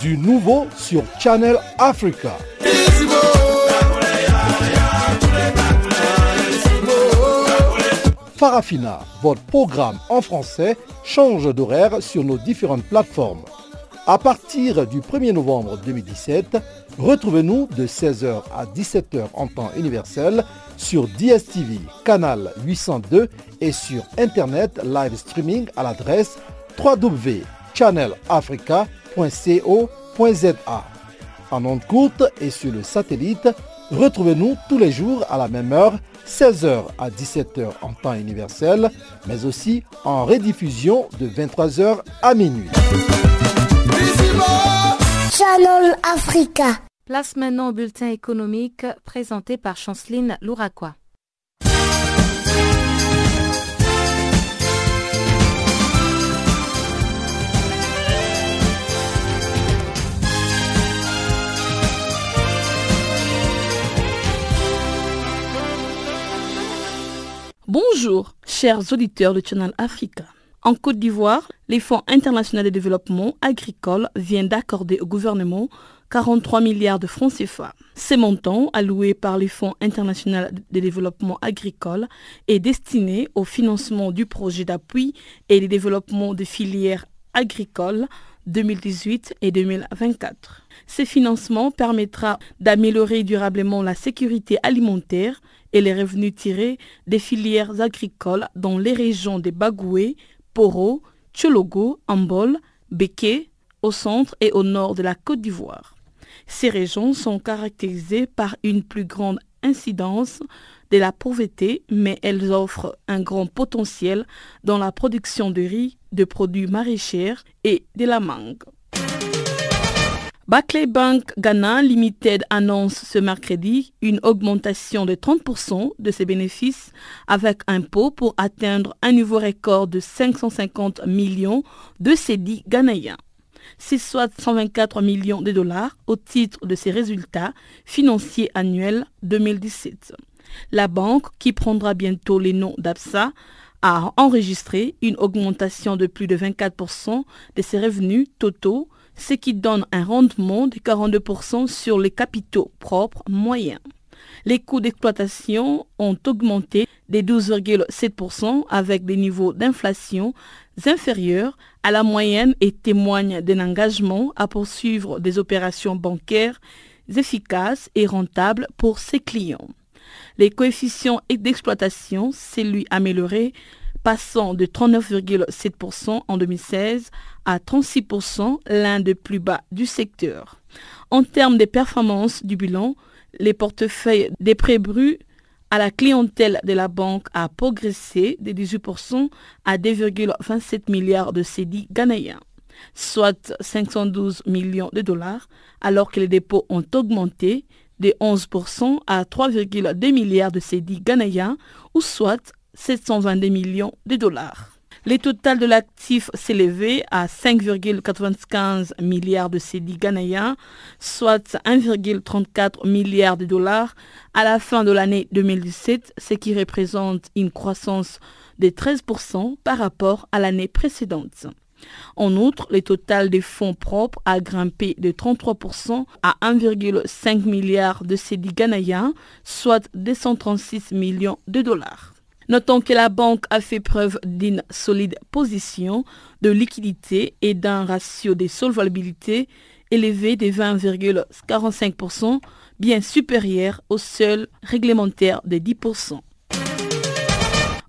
Du nouveau sur Channel Africa. Farafina, votre programme en français, change d'horaire sur nos différentes plateformes. À partir du 1er novembre 2017, retrouvez-nous de 16h à 17h en temps universel sur DSTV, canal 802 et sur Internet live streaming à l'adresse www.channelafrica.co.za. En ondes courtes et sur le satellite, retrouvez-nous tous les jours à la même heure 16h à 17h en temps universel, mais aussi en rediffusion de 23h à minuit. Channel Africa. Place maintenant au bulletin économique présenté par Chanceline Louraquois. Bonjour, chers auditeurs de Channel Africa. En Côte d'Ivoire, les Fonds internationaux de développement agricole viennent d'accorder au gouvernement 43 milliards de francs CFA. Ces montants, alloués par les Fonds internationaux de développement agricole, est destiné au financement du projet d'appui et de développement des filières agricoles 2018 et 2024. Ce financement permettra d'améliorer durablement la sécurité alimentaire et les revenus tirés des filières agricoles dans les régions de Bagoué, Poro, Tchologo, Ambol, Beke, au centre et au nord de la Côte d'Ivoire. Ces régions sont caractérisées par une plus grande incidence de la pauvreté, mais elles offrent un grand potentiel dans la production de riz, de produits maraîchers et de la mangue. Barclay Bank Ghana Limited annonce ce mercredi une augmentation de 30% de ses bénéfices avec pot pour atteindre un nouveau record de 550 millions de cédis ghanéens. C'est soit 124 millions de dollars au titre de ses résultats financiers annuels 2017. La banque, qui prendra bientôt les noms d'ABSA, a enregistré une augmentation de plus de 24% de ses revenus totaux ce qui donne un rendement de 42% sur les capitaux propres moyens. Les coûts d'exploitation ont augmenté de 12,7% avec des niveaux d'inflation inférieurs à la moyenne et témoignent d'un engagement à poursuivre des opérations bancaires efficaces et rentables pour ses clients. Les coefficients d'exploitation s'est lui amélioré passant de 39,7% en 2016 à 36%, l'un des plus bas du secteur. En termes de performance du bilan, les portefeuilles des prêts bruts à la clientèle de la banque a progressé de 18% à 2,27 milliards de cédis ghanéens, soit 512 millions de dollars, alors que les dépôts ont augmenté de 11% à 3,2 milliards de cédis ghanéens, ou soit 722 millions de dollars. Le total de l'actif s'élevait à 5,95 milliards de cédis ghanéens, soit 1,34 milliard de dollars à la fin de l'année 2017, ce qui représente une croissance de 13% par rapport à l'année précédente. En outre, le total des fonds propres a grimpé de 33% à 1,5 milliard de cédis ghanéens, soit 236 millions de dollars. Notons que la banque a fait preuve d'une solide position de liquidité et d'un ratio de solvabilité élevé de 20,45%, bien supérieur au seul réglementaire de 10%.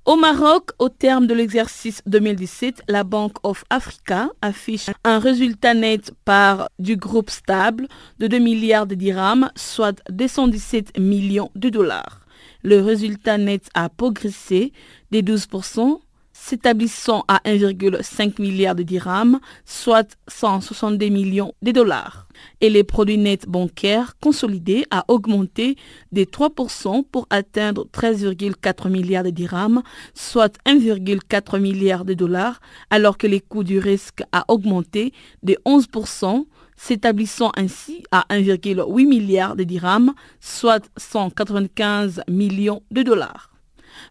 Au Maroc, au terme de l'exercice 2017, la Bank of Africa affiche un résultat net par du groupe stable de 2 milliards de dirhams, soit 217 millions de dollars. Le résultat net a progressé des 12% s'établissant à 1,5 milliard de dirhams, soit 162 millions de dollars. Et les produits nets bancaires consolidés a augmenté de 3% pour atteindre 13,4 milliards de dirhams, soit 1,4 milliard de dollars, alors que les coûts du risque a augmenté de 11%, s'établissant ainsi à 1,8 milliard de dirhams, soit 195 millions de dollars.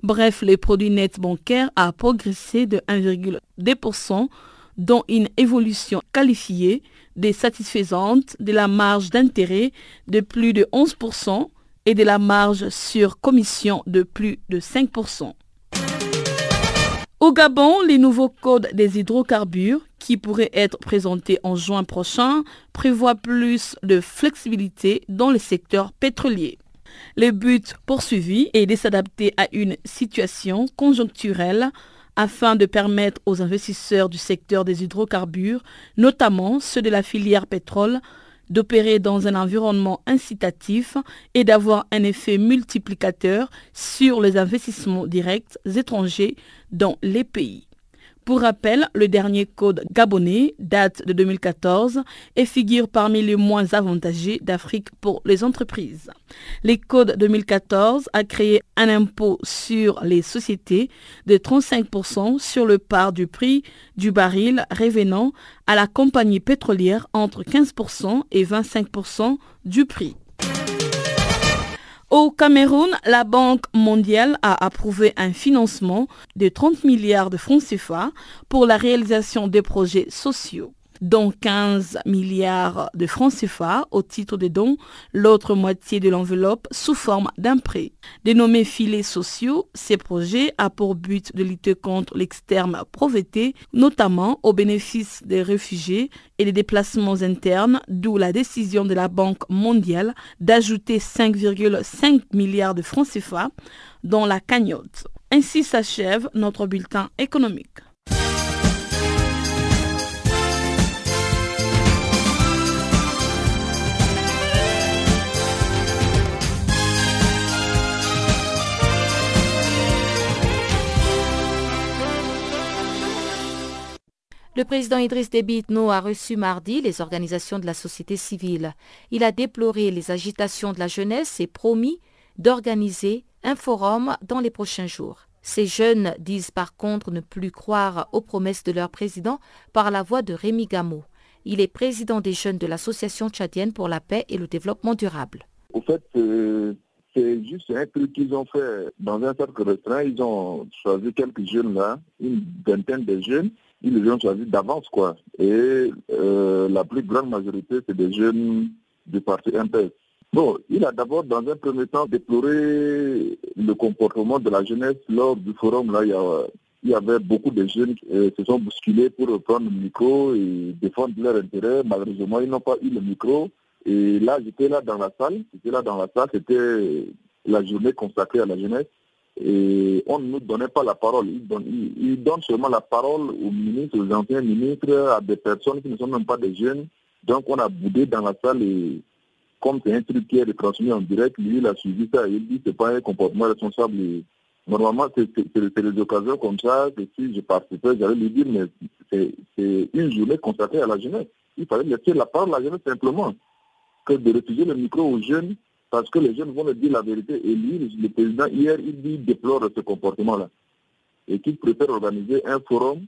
Bref, les produits nets bancaires a progressé de 1,2%, dont une évolution qualifiée des satisfaisante de la marge d'intérêt de plus de 11% et de la marge sur commission de plus de 5%. Au Gabon, les nouveaux codes des hydrocarbures qui pourraient être présentés en juin prochain prévoient plus de flexibilité dans le secteur pétrolier. Le but poursuivi est de s'adapter à une situation conjoncturelle afin de permettre aux investisseurs du secteur des hydrocarbures, notamment ceux de la filière pétrole, d'opérer dans un environnement incitatif et d'avoir un effet multiplicateur sur les investissements directs étrangers dans les pays. Pour rappel, le dernier code gabonais date de 2014 et figure parmi les moins avantagés d'Afrique pour les entreprises. Le code 2014 a créé un impôt sur les sociétés de 35% sur le part du prix du baril revenant à la compagnie pétrolière entre 15% et 25% du prix. Au Cameroun, la Banque mondiale a approuvé un financement de 30 milliards de francs CFA pour la réalisation des projets sociaux dont 15 milliards de francs CFA au titre des dons, l'autre moitié de l'enveloppe sous forme d'un prêt. Dénommé filets sociaux, ces projets a pour but de lutter contre l'externe pauvreté, notamment au bénéfice des réfugiés et des déplacements internes, d'où la décision de la Banque mondiale d'ajouter 5,5 milliards de francs CFA dans la cagnotte. Ainsi s'achève notre bulletin économique. Le président Idriss Déby Itno a reçu mardi les organisations de la société civile. Il a déploré les agitations de la jeunesse et promis d'organiser un forum dans les prochains jours. Ces jeunes disent par contre ne plus croire aux promesses de leur président par la voix de Rémi Gameau. Il est président des jeunes de l'Association tchadienne pour la paix et le développement durable. Au fait, euh, c'est juste un truc qu'ils ont fait dans un cercle restreint. Ils ont choisi quelques jeunes une vingtaine de jeunes, ils les ont choisis d'avance, quoi. Et euh, la plus grande majorité, c'est des jeunes du parti MPS. Bon, il a d'abord, dans un premier temps, déploré le comportement de la jeunesse lors du forum. Là, il y, avait beaucoup de jeunes qui euh, se sont bousculés pour prendre le micro et défendre leur intérêt. Malheureusement, ils n'ont pas eu le micro. Et là, j'étais là dans la salle. J'étais là dans la salle. C'était la journée consacrée à la jeunesse et on ne nous donnait pas la parole. Ils donnent, seulement la parole aux ministres, aux anciens ministres, à des personnes qui ne sont même pas des jeunes. Donc on a boudé dans la salle et comme c'est un truc qui est retransmis en direct, lui il a suivi ça et il dit que c'est pas un comportement responsable. normalement c'est des occasions comme ça que si je participais, j'allais lui dire mais c'est une journée consacrée à la jeunesse. Il fallait laisser la parole à la jeunesse simplement que de refuser le micro aux jeunes parce que les jeunes vont le dire la vérité. Et lui, le président, hier, il dit déplore ce comportement-là. Et qu'il préfère organiser un forum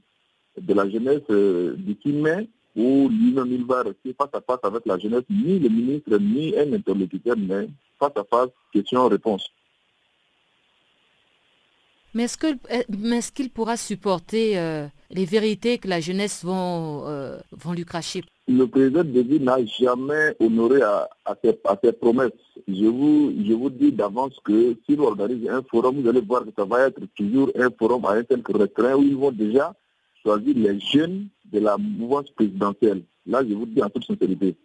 de la jeunesse euh, d'ici mai où lui-même il va rester face à face avec la jeunesse, ni le ministre, ni un interlocuteur, mais face à face, question-réponse. Mais est-ce qu'il pourra supporter euh, les vérités que la jeunesse vont, euh, vont lui cracher? Le président de ville n'a jamais honoré à, ses, promesses. Je vous, je vous dis d'avance que s'il organise un forum, vous allez voir que ça va être toujours un forum à un tel restreint où ils vont déjà choisir les jeunes de la mouvance présidentielle. Là, je vous dis en toute sincérité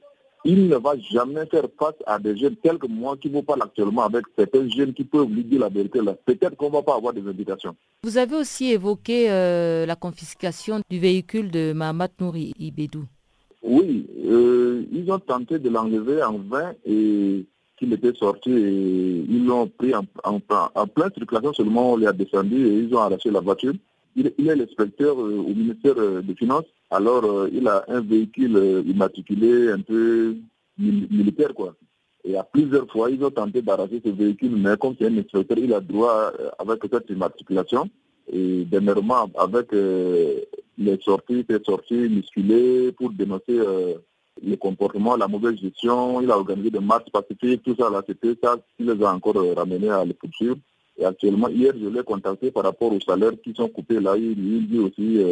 il ne va jamais faire face à des jeunes tels que moi qui vous parle actuellement avec certains jeunes qui peuvent lui dire la vérité. Peut-être qu'on ne va pas avoir des invitations. Vous avez aussi évoqué euh, la confiscation du véhicule de Mahamat Nouri Ibedou. Oui, euh, ils ont tenté de l'enlever en vain et qu'il était sorti et ils l'ont pris en, en, en, pleine circulation seulement on les a descendu et ils ont arraché la voiture. Il, est l'inspecteur euh, au ministère des Finances alors, euh, il a un véhicule euh, immatriculé un peu militaire, quoi. Et à plusieurs fois, ils ont tenté d'arracher ce véhicule, mais comme c'est un inspecteur, il a droit, euh, avec cette immatriculation, et dernièrement, avec les sorties, ces sorties musculées pour dénoncer le comportement, la mauvaise gestion, il a organisé des marches pacifiques, tout ça, là, c'était ça qui les a encore ramenés à l'écriture. Et actuellement, hier, je l'ai contacté par rapport aux salaires qui sont coupés là. Il, dit aussi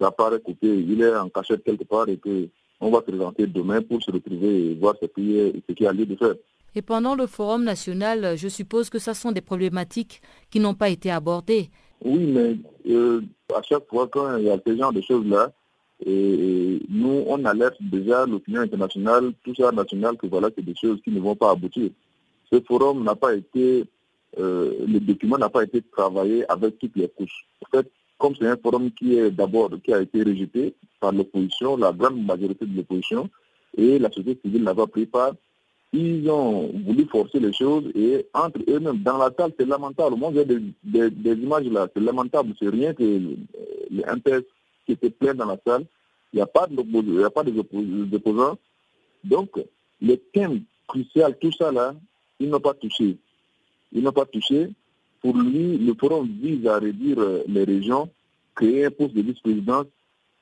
ça paraît coupé, il est en cachette quelque part et que on va présenter demain pour se retrouver et voir ce qui, est, ce qui a lieu de faire. Et pendant le forum national, je suppose que ce sont des problématiques qui n'ont pas été abordées. Oui, mais euh, à chaque fois quand il y a ce genre de choses-là, et nous, on alerte déjà l'opinion internationale, tout ça national, que voilà, c'est des choses qui ne vont pas aboutir. Ce forum n'a pas été, euh, le document n'a pas été travaillé avec toutes les couches. En fait, comme c'est un forum qui est d'abord qui a été rejeté par l'opposition, la grande majorité de l'opposition, et la société civile n'a pas pris part, ils ont voulu forcer les choses et entre eux-mêmes, dans la salle, c'est lamentable. Moi, j'ai des, images là, c'est lamentable. C'est rien que les MPS qui étaient pleins dans la salle. Il n'y a pas d'opposants. Donc, le thème crucial, tout ça là, ils n'ont pas touché. Ils n'ont pas touché. Pour lui, le forum vise à réduire euh, les régions, créer un poste de vice-présidence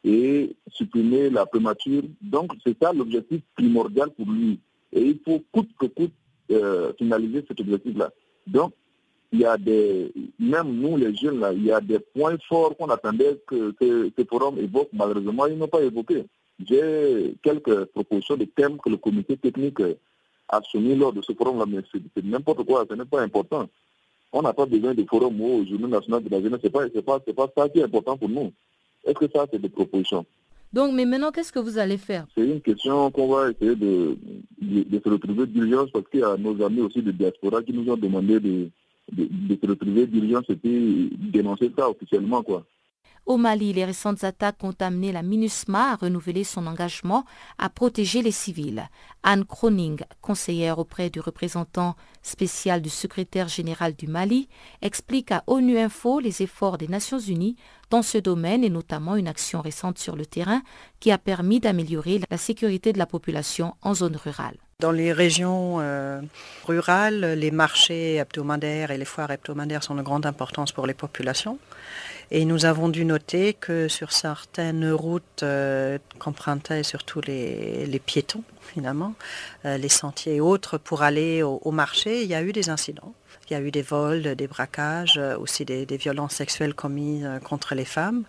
et supprimer la prémature. Donc, c'est ça l'objectif primordial pour lui. Et il faut coûte que coûte euh, finaliser cet objectif-là. Donc, il y a des, même nous les jeunes, là, il y a des points forts qu'on attendait que, ce forum évoque. Malheureusement, ils n'ont pas évoqué. J'ai quelques propositions de thèmes que le comité technique a soumis lors de ce forum-là, mais c'est n'importe quoi, ce n'est pas important. On n'a pas besoin de forum au Journée nationale de la jeunesse. Ce n'est pas, pas, pas ça qui est important pour nous. Est-ce que ça, c'est des propositions? Donc, mais maintenant, qu'est-ce que vous allez faire? C'est une question qu'on va essayer de, de, se retrouver d'urgence parce qu'il y a nos amis aussi de diaspora qui nous ont demandé de, de, se retrouver d'urgence et puis dénoncer ça officiellement. quoi. Au Mali, les récentes attaques ont amené la MINUSMA à renouveler son engagement à protéger les civils. Anne Kroning, conseillère auprès du représentant spécial du secrétaire général du Mali, explique à ONU Info les efforts des Nations Unies dans ce domaine et notamment une action récente sur le terrain qui a permis d'améliorer la sécurité de la population en zone rurale. Dans les régions euh, rurales, les marchés hebdomadaires et les foires hebdomadaires sont de grande importance pour les populations. Et nous avons dû noter que sur certaines routes euh, qu'empruntaient surtout les, piétons, finalement, euh, les sentiers et autres, pour aller au, marché, il y a eu des incidents. Il y a eu des vols, des braquages, euh, aussi des, violences sexuelles commises contre les femmes.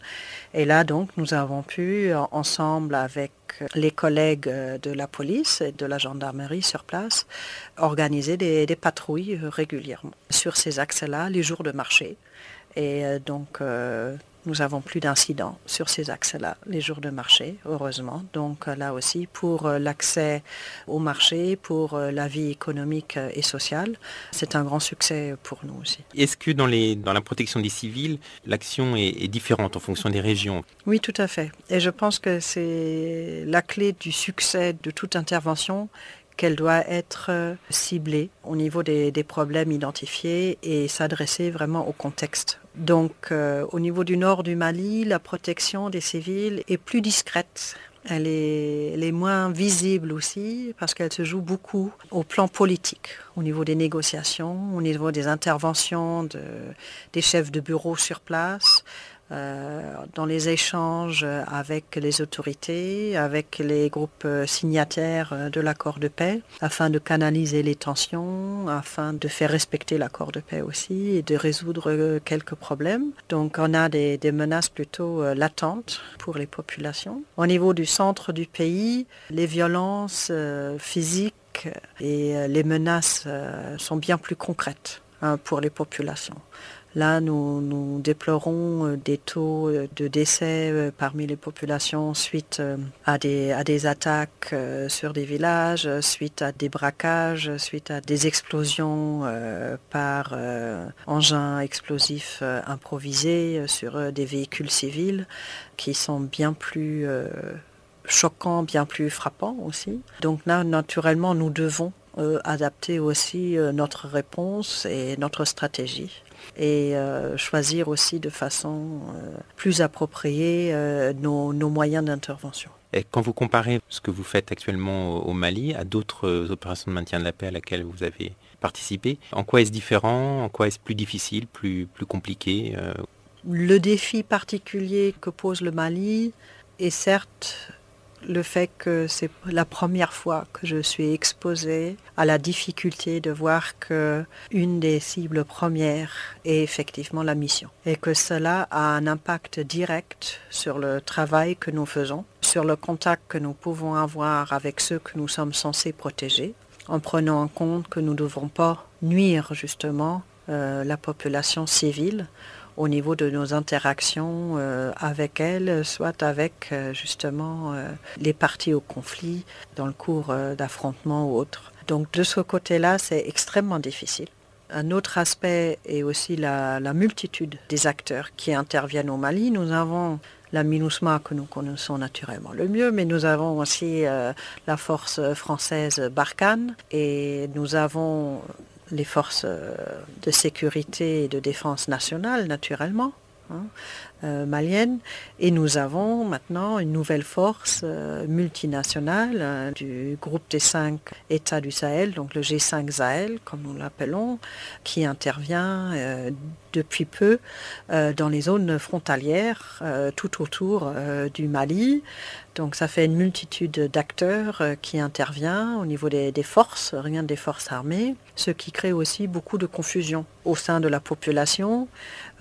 Et là, donc, nous avons pu, ensemble avec les collègues de la police et de la gendarmerie sur place, organiser des patrouilles régulièrement sur ces axes-là, les jours de marché. Et euh, donc, euh, nous avons plus d'incidents sur ces axes-là, les jours de marché, heureusement. Donc euh, là aussi, pour l'accès au marché, pour la vie économique et sociale, c'est un grand succès pour nous aussi. Est-ce que dans, les, dans la protection des civils, l'action est, est, différente en fonction des régions? Oui, tout à fait. Et je pense que c'est la clé du succès de toute intervention qu'elle doit être euh, ciblée au niveau des, problèmes identifiés et s'adresser vraiment au contexte. Donc euh, au niveau du nord du Mali, la protection des civils est plus discrète. Elle est, moins visible aussi parce qu'elle se joue beaucoup au plan politique, au niveau des négociations, au niveau des interventions des chefs de bureau sur place, dans les échanges avec les autorités, avec les groupes signataires de l'accord de paix, afin de canaliser les tensions, afin de faire respecter l'accord de paix aussi et de résoudre quelques problèmes. Donc on a des, des menaces plutôt latentes pour les populations. Au niveau du centre du pays, les violences physiques et les menaces sont bien plus concrètes hein, pour les populations. Là, nous, déplorons euh, des taux euh, de décès euh, parmi les populations suite à des, à des attaques sur des villages, suite à des braquages, suite à des explosions par engins explosifs improvisés sur des véhicules civils qui sont bien plus choquants, bien plus frappants aussi. Donc là, naturellement, nous devons adapter aussi notre réponse et notre stratégie et euh, choisir aussi de façon euh, plus appropriée euh, nos, moyens d'intervention. Et quand vous comparez ce que vous faites actuellement au Mali à d'autres opérations de maintien de la paix à laquelle vous avez participé, en quoi est-ce différent En quoi est-ce plus difficile, plus, plus compliqué Le défi particulier que pose le Mali est certes le fait que c'est la première fois que je suis exposée à la difficulté de voir que une des cibles premières est effectivement la mission. Et que cela a un impact direct sur le travail que nous faisons, sur le contact que nous pouvons avoir avec ceux que nous sommes censés protéger, en prenant en compte que nous ne devons pas nuire justement euh, la population civile au niveau de nos interactions euh, avec elle, soit avec euh, justement euh, les parties au conflit dans le cours d'affrontements ou autres. Donc de ce côté-là, c'est extrêmement difficile. Un autre aspect est aussi la, multitude des acteurs qui interviennent au Mali. Nous avons la MINUSMA que nous connaissons naturellement le mieux, mais nous avons aussi la force française Barkhane et nous avons les forces euh, de sécurité et de défense nationale, naturellement, hein, euh, maliennes. Et nous avons maintenant une nouvelle force euh, multinationale du groupe des cinq États du Sahel, donc le G5 Sahel, comme nous l'appelons, qui intervient depuis peu dans les zones frontalières tout autour du Mali, donc ça fait une multitude d'acteurs euh, qui intervient au niveau des, forces, rien des forces armées, ce qui crée aussi beaucoup de confusion au sein de la population,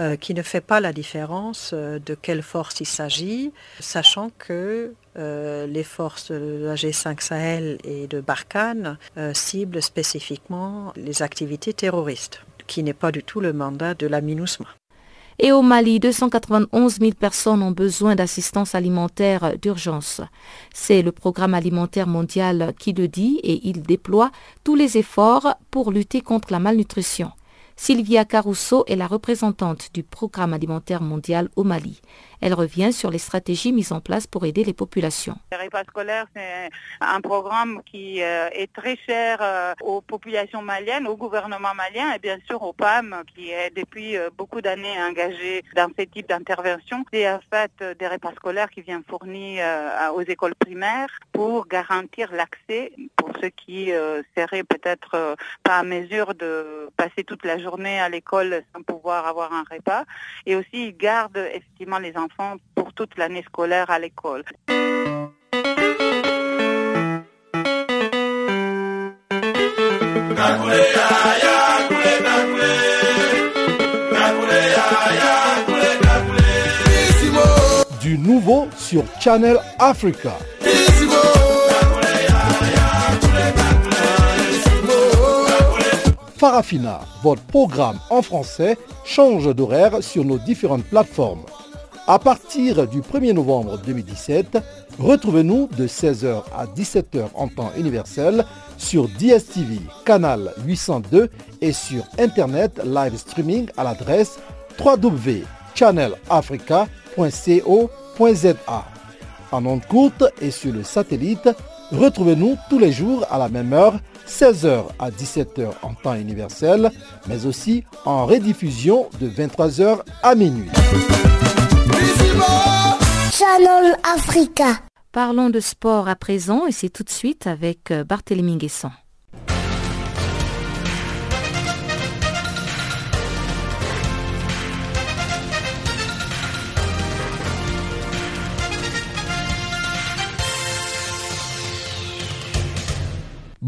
euh, qui ne fait pas la différence euh, de quelle force il s'agit, sachant que les forces de la G5 Sahel et de Barkhane ciblent spécifiquement les activités terroristes, qui n'est pas du tout le mandat de la MINUSMA. Et au Mali, 291 000 personnes ont besoin d'assistance alimentaire d'urgence. C'est le programme alimentaire mondial qui le dit et il déploie tous les efforts pour lutter contre la malnutrition. Sylvia Caruso est la représentante du Programme alimentaire mondial au Mali. Elle revient sur les stratégies mises en place pour aider les populations. Le repas scolaire, c'est un programme qui euh, est très cher euh, aux populations maliennes, au gouvernement malien et bien sûr au PAM qui est depuis euh, beaucoup d'années engagé dans ce type d'intervention. C'est en fait des repas scolaires qui viennent fournir aux écoles primaires pour garantir l'accès pour ceux qui seraient peut-être pas à mesure de passer toute la journée à l'école sans pouvoir avoir un repas. Et aussi, ils gardent effectivement les enfants pour toute l'année scolaire à l'école. Du nouveau sur Channel Africa. Farafina, votre programme en français, change d'horaire sur nos différentes plateformes. À partir du 1er novembre 2017, retrouvez-nous de 16h à 17h en temps universel sur DSTV, canal 802 et sur Internet live streaming à l'adresse www.channelafrica.co.za. En ondes courte et sur le satellite, retrouvez-nous tous les jours à la même heure, 16h à 17h en temps universel, mais aussi en rediffusion de 23h à minuit. Channel Africa. Parlons de sport à présent et c'est tout de suite avec euh, Barthélémy Guesson.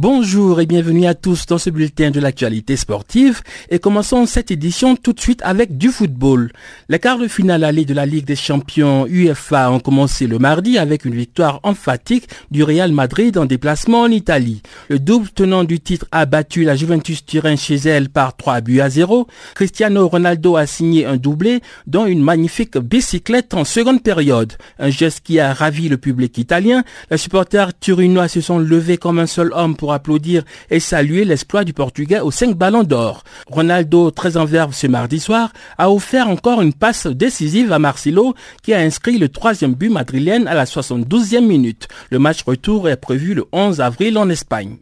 Bonjour et bienvenue à tous dans ce bulletin de l'actualité sportive et commençons cette édition tout de suite avec du football. Les quarts de finale allée de la Ligue des champions UEFA ont commencé le mardi avec une victoire emphatique du Real Madrid en déplacement en Italie. Le double tenant du titre a battu la Juventus Turin chez elle par 3 buts à 0. Cristiano Ronaldo a signé un doublé dont une magnifique bicyclette en seconde période. Un geste qui a ravi le public italien. Les supporters turinois se sont levés comme un seul homme pour applaudir et saluer l'exploit du Portugais aux 5 ballons d'or. Ronaldo, très en verve ce mardi soir, a offert encore une passe décisive à Marcelo qui a inscrit le troisième but madrilène à la 72e minute. Le match retour est prévu le 11 avril en Espagne.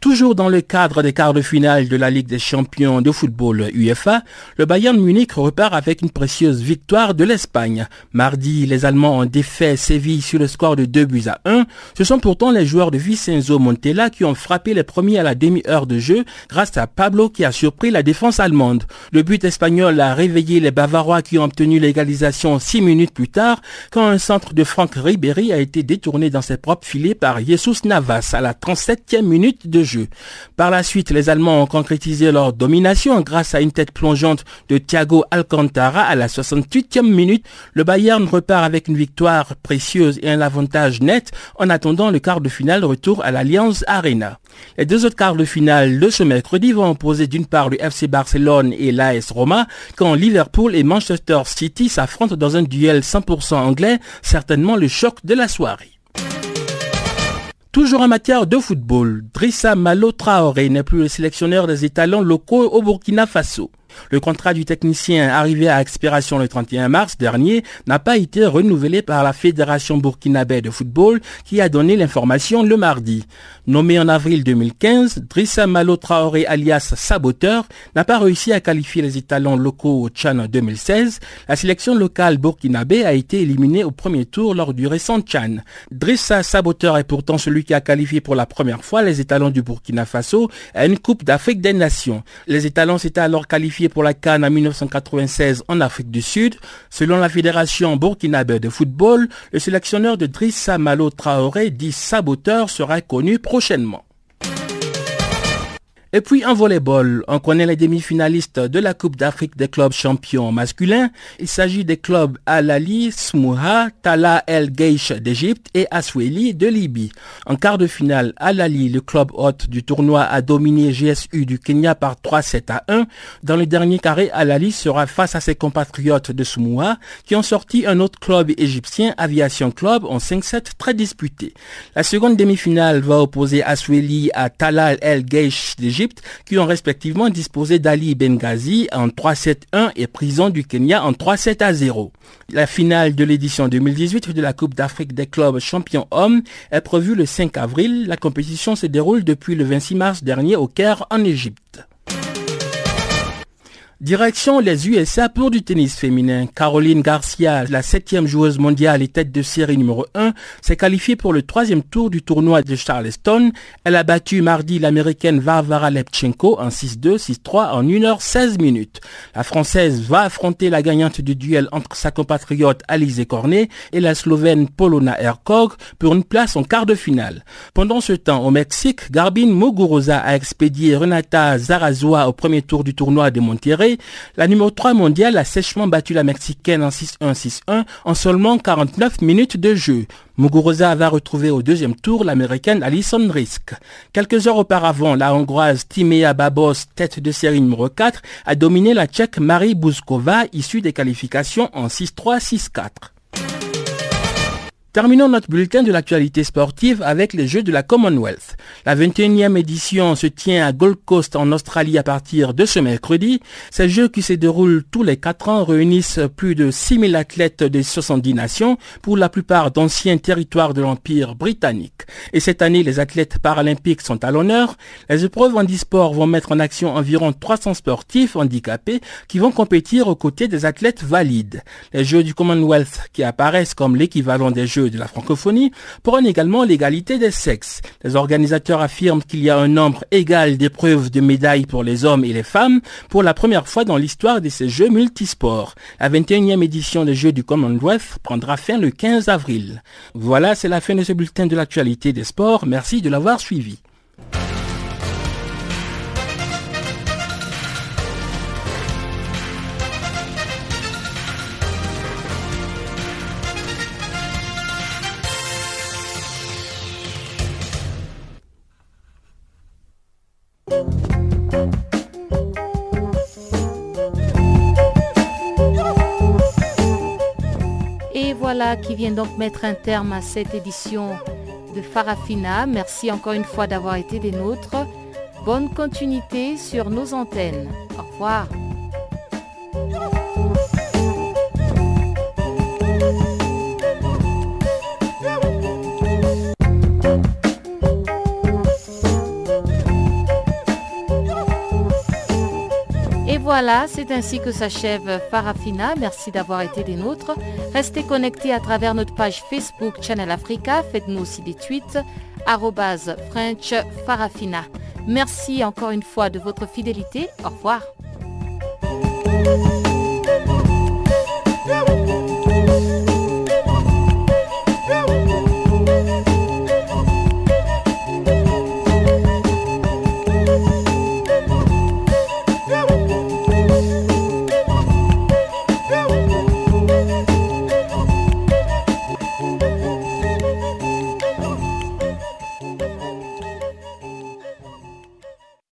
Toujours dans le cadre des quarts de finale de la Ligue des champions de football UEFA, le Bayern Munich repart avec une précieuse victoire de l'Espagne. Mardi, les Allemands ont défait Séville sur le score de 2 buts à 1. Ce sont pourtant les joueurs de Vincenzo Montella qui ont frappé les premiers à la demi-heure de jeu grâce à Pablo qui a surpris la défense allemande. Le but espagnol a réveillé les Bavarois qui ont obtenu l'égalisation 6 minutes plus tard quand un centre de Franck Ribéry a été détourné dans ses propres filets par Jesus Navas à la 37e minute de jeu. Par la suite, les Allemands ont concrétisé leur domination grâce à une tête plongeante de Thiago Alcantara à la 68e minute. Le Bayern repart avec une victoire précieuse et un avantage net en attendant le quart de finale retour à l'Alliance Arena. Les deux autres quarts de finale de ce mercredi vont opposer d'une part le FC Barcelone et l'AS Roma, quand Liverpool et Manchester City s'affrontent dans un duel 100% anglais, certainement le choc de la soirée. Toujours en matière de football, Drissa Malo Traoré n'est plus le sélectionneur des étalons locaux au Burkina Faso. Le contrat du technicien arrivé à expiration le 31 mars dernier n'a pas été renouvelé par la Fédération burkinabé de football qui a donné l'information le mardi. Nommé en avril 2015, Drissa Malo Traoré alias Saboteur n'a pas réussi à qualifier les étalons locaux au Tchad en 2016. La sélection locale burkinabé a été éliminée au premier tour lors du récent Tchad. Drissa Saboteur est pourtant celui qui a qualifié pour la première fois les étalons du Burkina Faso à une Coupe d'Afrique des Nations. Les étalons s'étaient alors qualifiés pour la Cannes en 1996 en Afrique du Sud. Selon la Fédération burkinabé de football, le sélectionneur de Drissa Malo Traoré, dit saboteur, sera connu prochainement. Et puis en volleyball, on connaît les demi-finalistes de la Coupe d'Afrique des clubs champions masculins. Il s'agit des clubs Al-Ali, Smouha, Tala El Geish d'Égypte et Asweli de Libye. En quart de finale, Al-Ali, le club hôte du tournoi, a dominé GSU du Kenya par 3-7 à 1. Dans le dernier carré, Al-Ali sera face à ses compatriotes de Smouha qui ont sorti un autre club égyptien, Aviation Club, en 5-7 très disputé. La seconde demi-finale va opposer Asweli à Tala El Geish d'Égypte qui ont respectivement disposé d'Ali Benghazi en 3-7-1 et Prison du Kenya en 3-7 à 0. La finale de l'édition 2018 de la Coupe d'Afrique des clubs champions hommes est prévue le 5 avril. La compétition se déroule depuis le 26 mars dernier au Caire en Égypte. Direction les USA pour du tennis féminin. Caroline Garcia, la septième joueuse mondiale et tête de série numéro 1, s'est qualifiée pour le troisième tour du tournoi de Charleston. Elle a battu mardi l'américaine Varvara Lepchenko en 6-2, 6-3 en 1h16 minutes. La française va affronter la gagnante du duel entre sa compatriote Alizé Cornet et la slovène Polona Erkog pour une place en quart de finale. Pendant ce temps, au Mexique, Garbin Muguruza a expédié Renata Zarazua au premier tour du tournoi de Monterrey la numéro 3 mondiale a sèchement battu la Mexicaine en 6-1-6-1 en seulement 49 minutes de jeu. Muguruza va retrouver au deuxième tour l'américaine Alison Risk. Quelques heures auparavant, la hongroise Timea Babos, tête de série numéro 4, a dominé la tchèque Marie Buzkova, issue des qualifications en 6-3-6-4. Terminons notre bulletin de l'actualité sportive avec les Jeux de la Commonwealth. La 21e édition se tient à Gold Coast en Australie à partir de ce mercredi. Ces Jeux qui se déroulent tous les 4 ans réunissent plus de 6000 athlètes des 70 nations, pour la plupart d'anciens territoires de l'Empire britannique. Et cette année, les athlètes paralympiques sont à l'honneur. Les épreuves en e-sport vont mettre en action environ 300 sportifs handicapés qui vont compétir aux côtés des athlètes valides. Les Jeux du Commonwealth qui apparaissent comme l'équivalent des Jeux De la francophonie prône également l'égalité des sexes. Les organisateurs affirment qu'il y a un nombre égal d'épreuves de médailles pour les hommes et les femmes pour la première fois dans l'histoire de ces Jeux multisports. La 21e édition des Jeux du Commonwealth prendra fin le 15 avril. Voilà, c'est la fin de ce bulletin de l'actualité des sports. Merci de l'avoir suivi. Qui vient donc mettre un terme à cette édition de Farafina. Merci encore une fois d'avoir été des nôtres. Bonne continuité sur nos antennes. Au revoir. Et voilà, c'est ainsi que s'achève Farafina. Merci d'avoir été des nôtres. Restez connectés à travers notre page Facebook Channel Africa. Faites-nous aussi des tweets. French Farafina. Merci encore une fois de votre fidélité. Au revoir.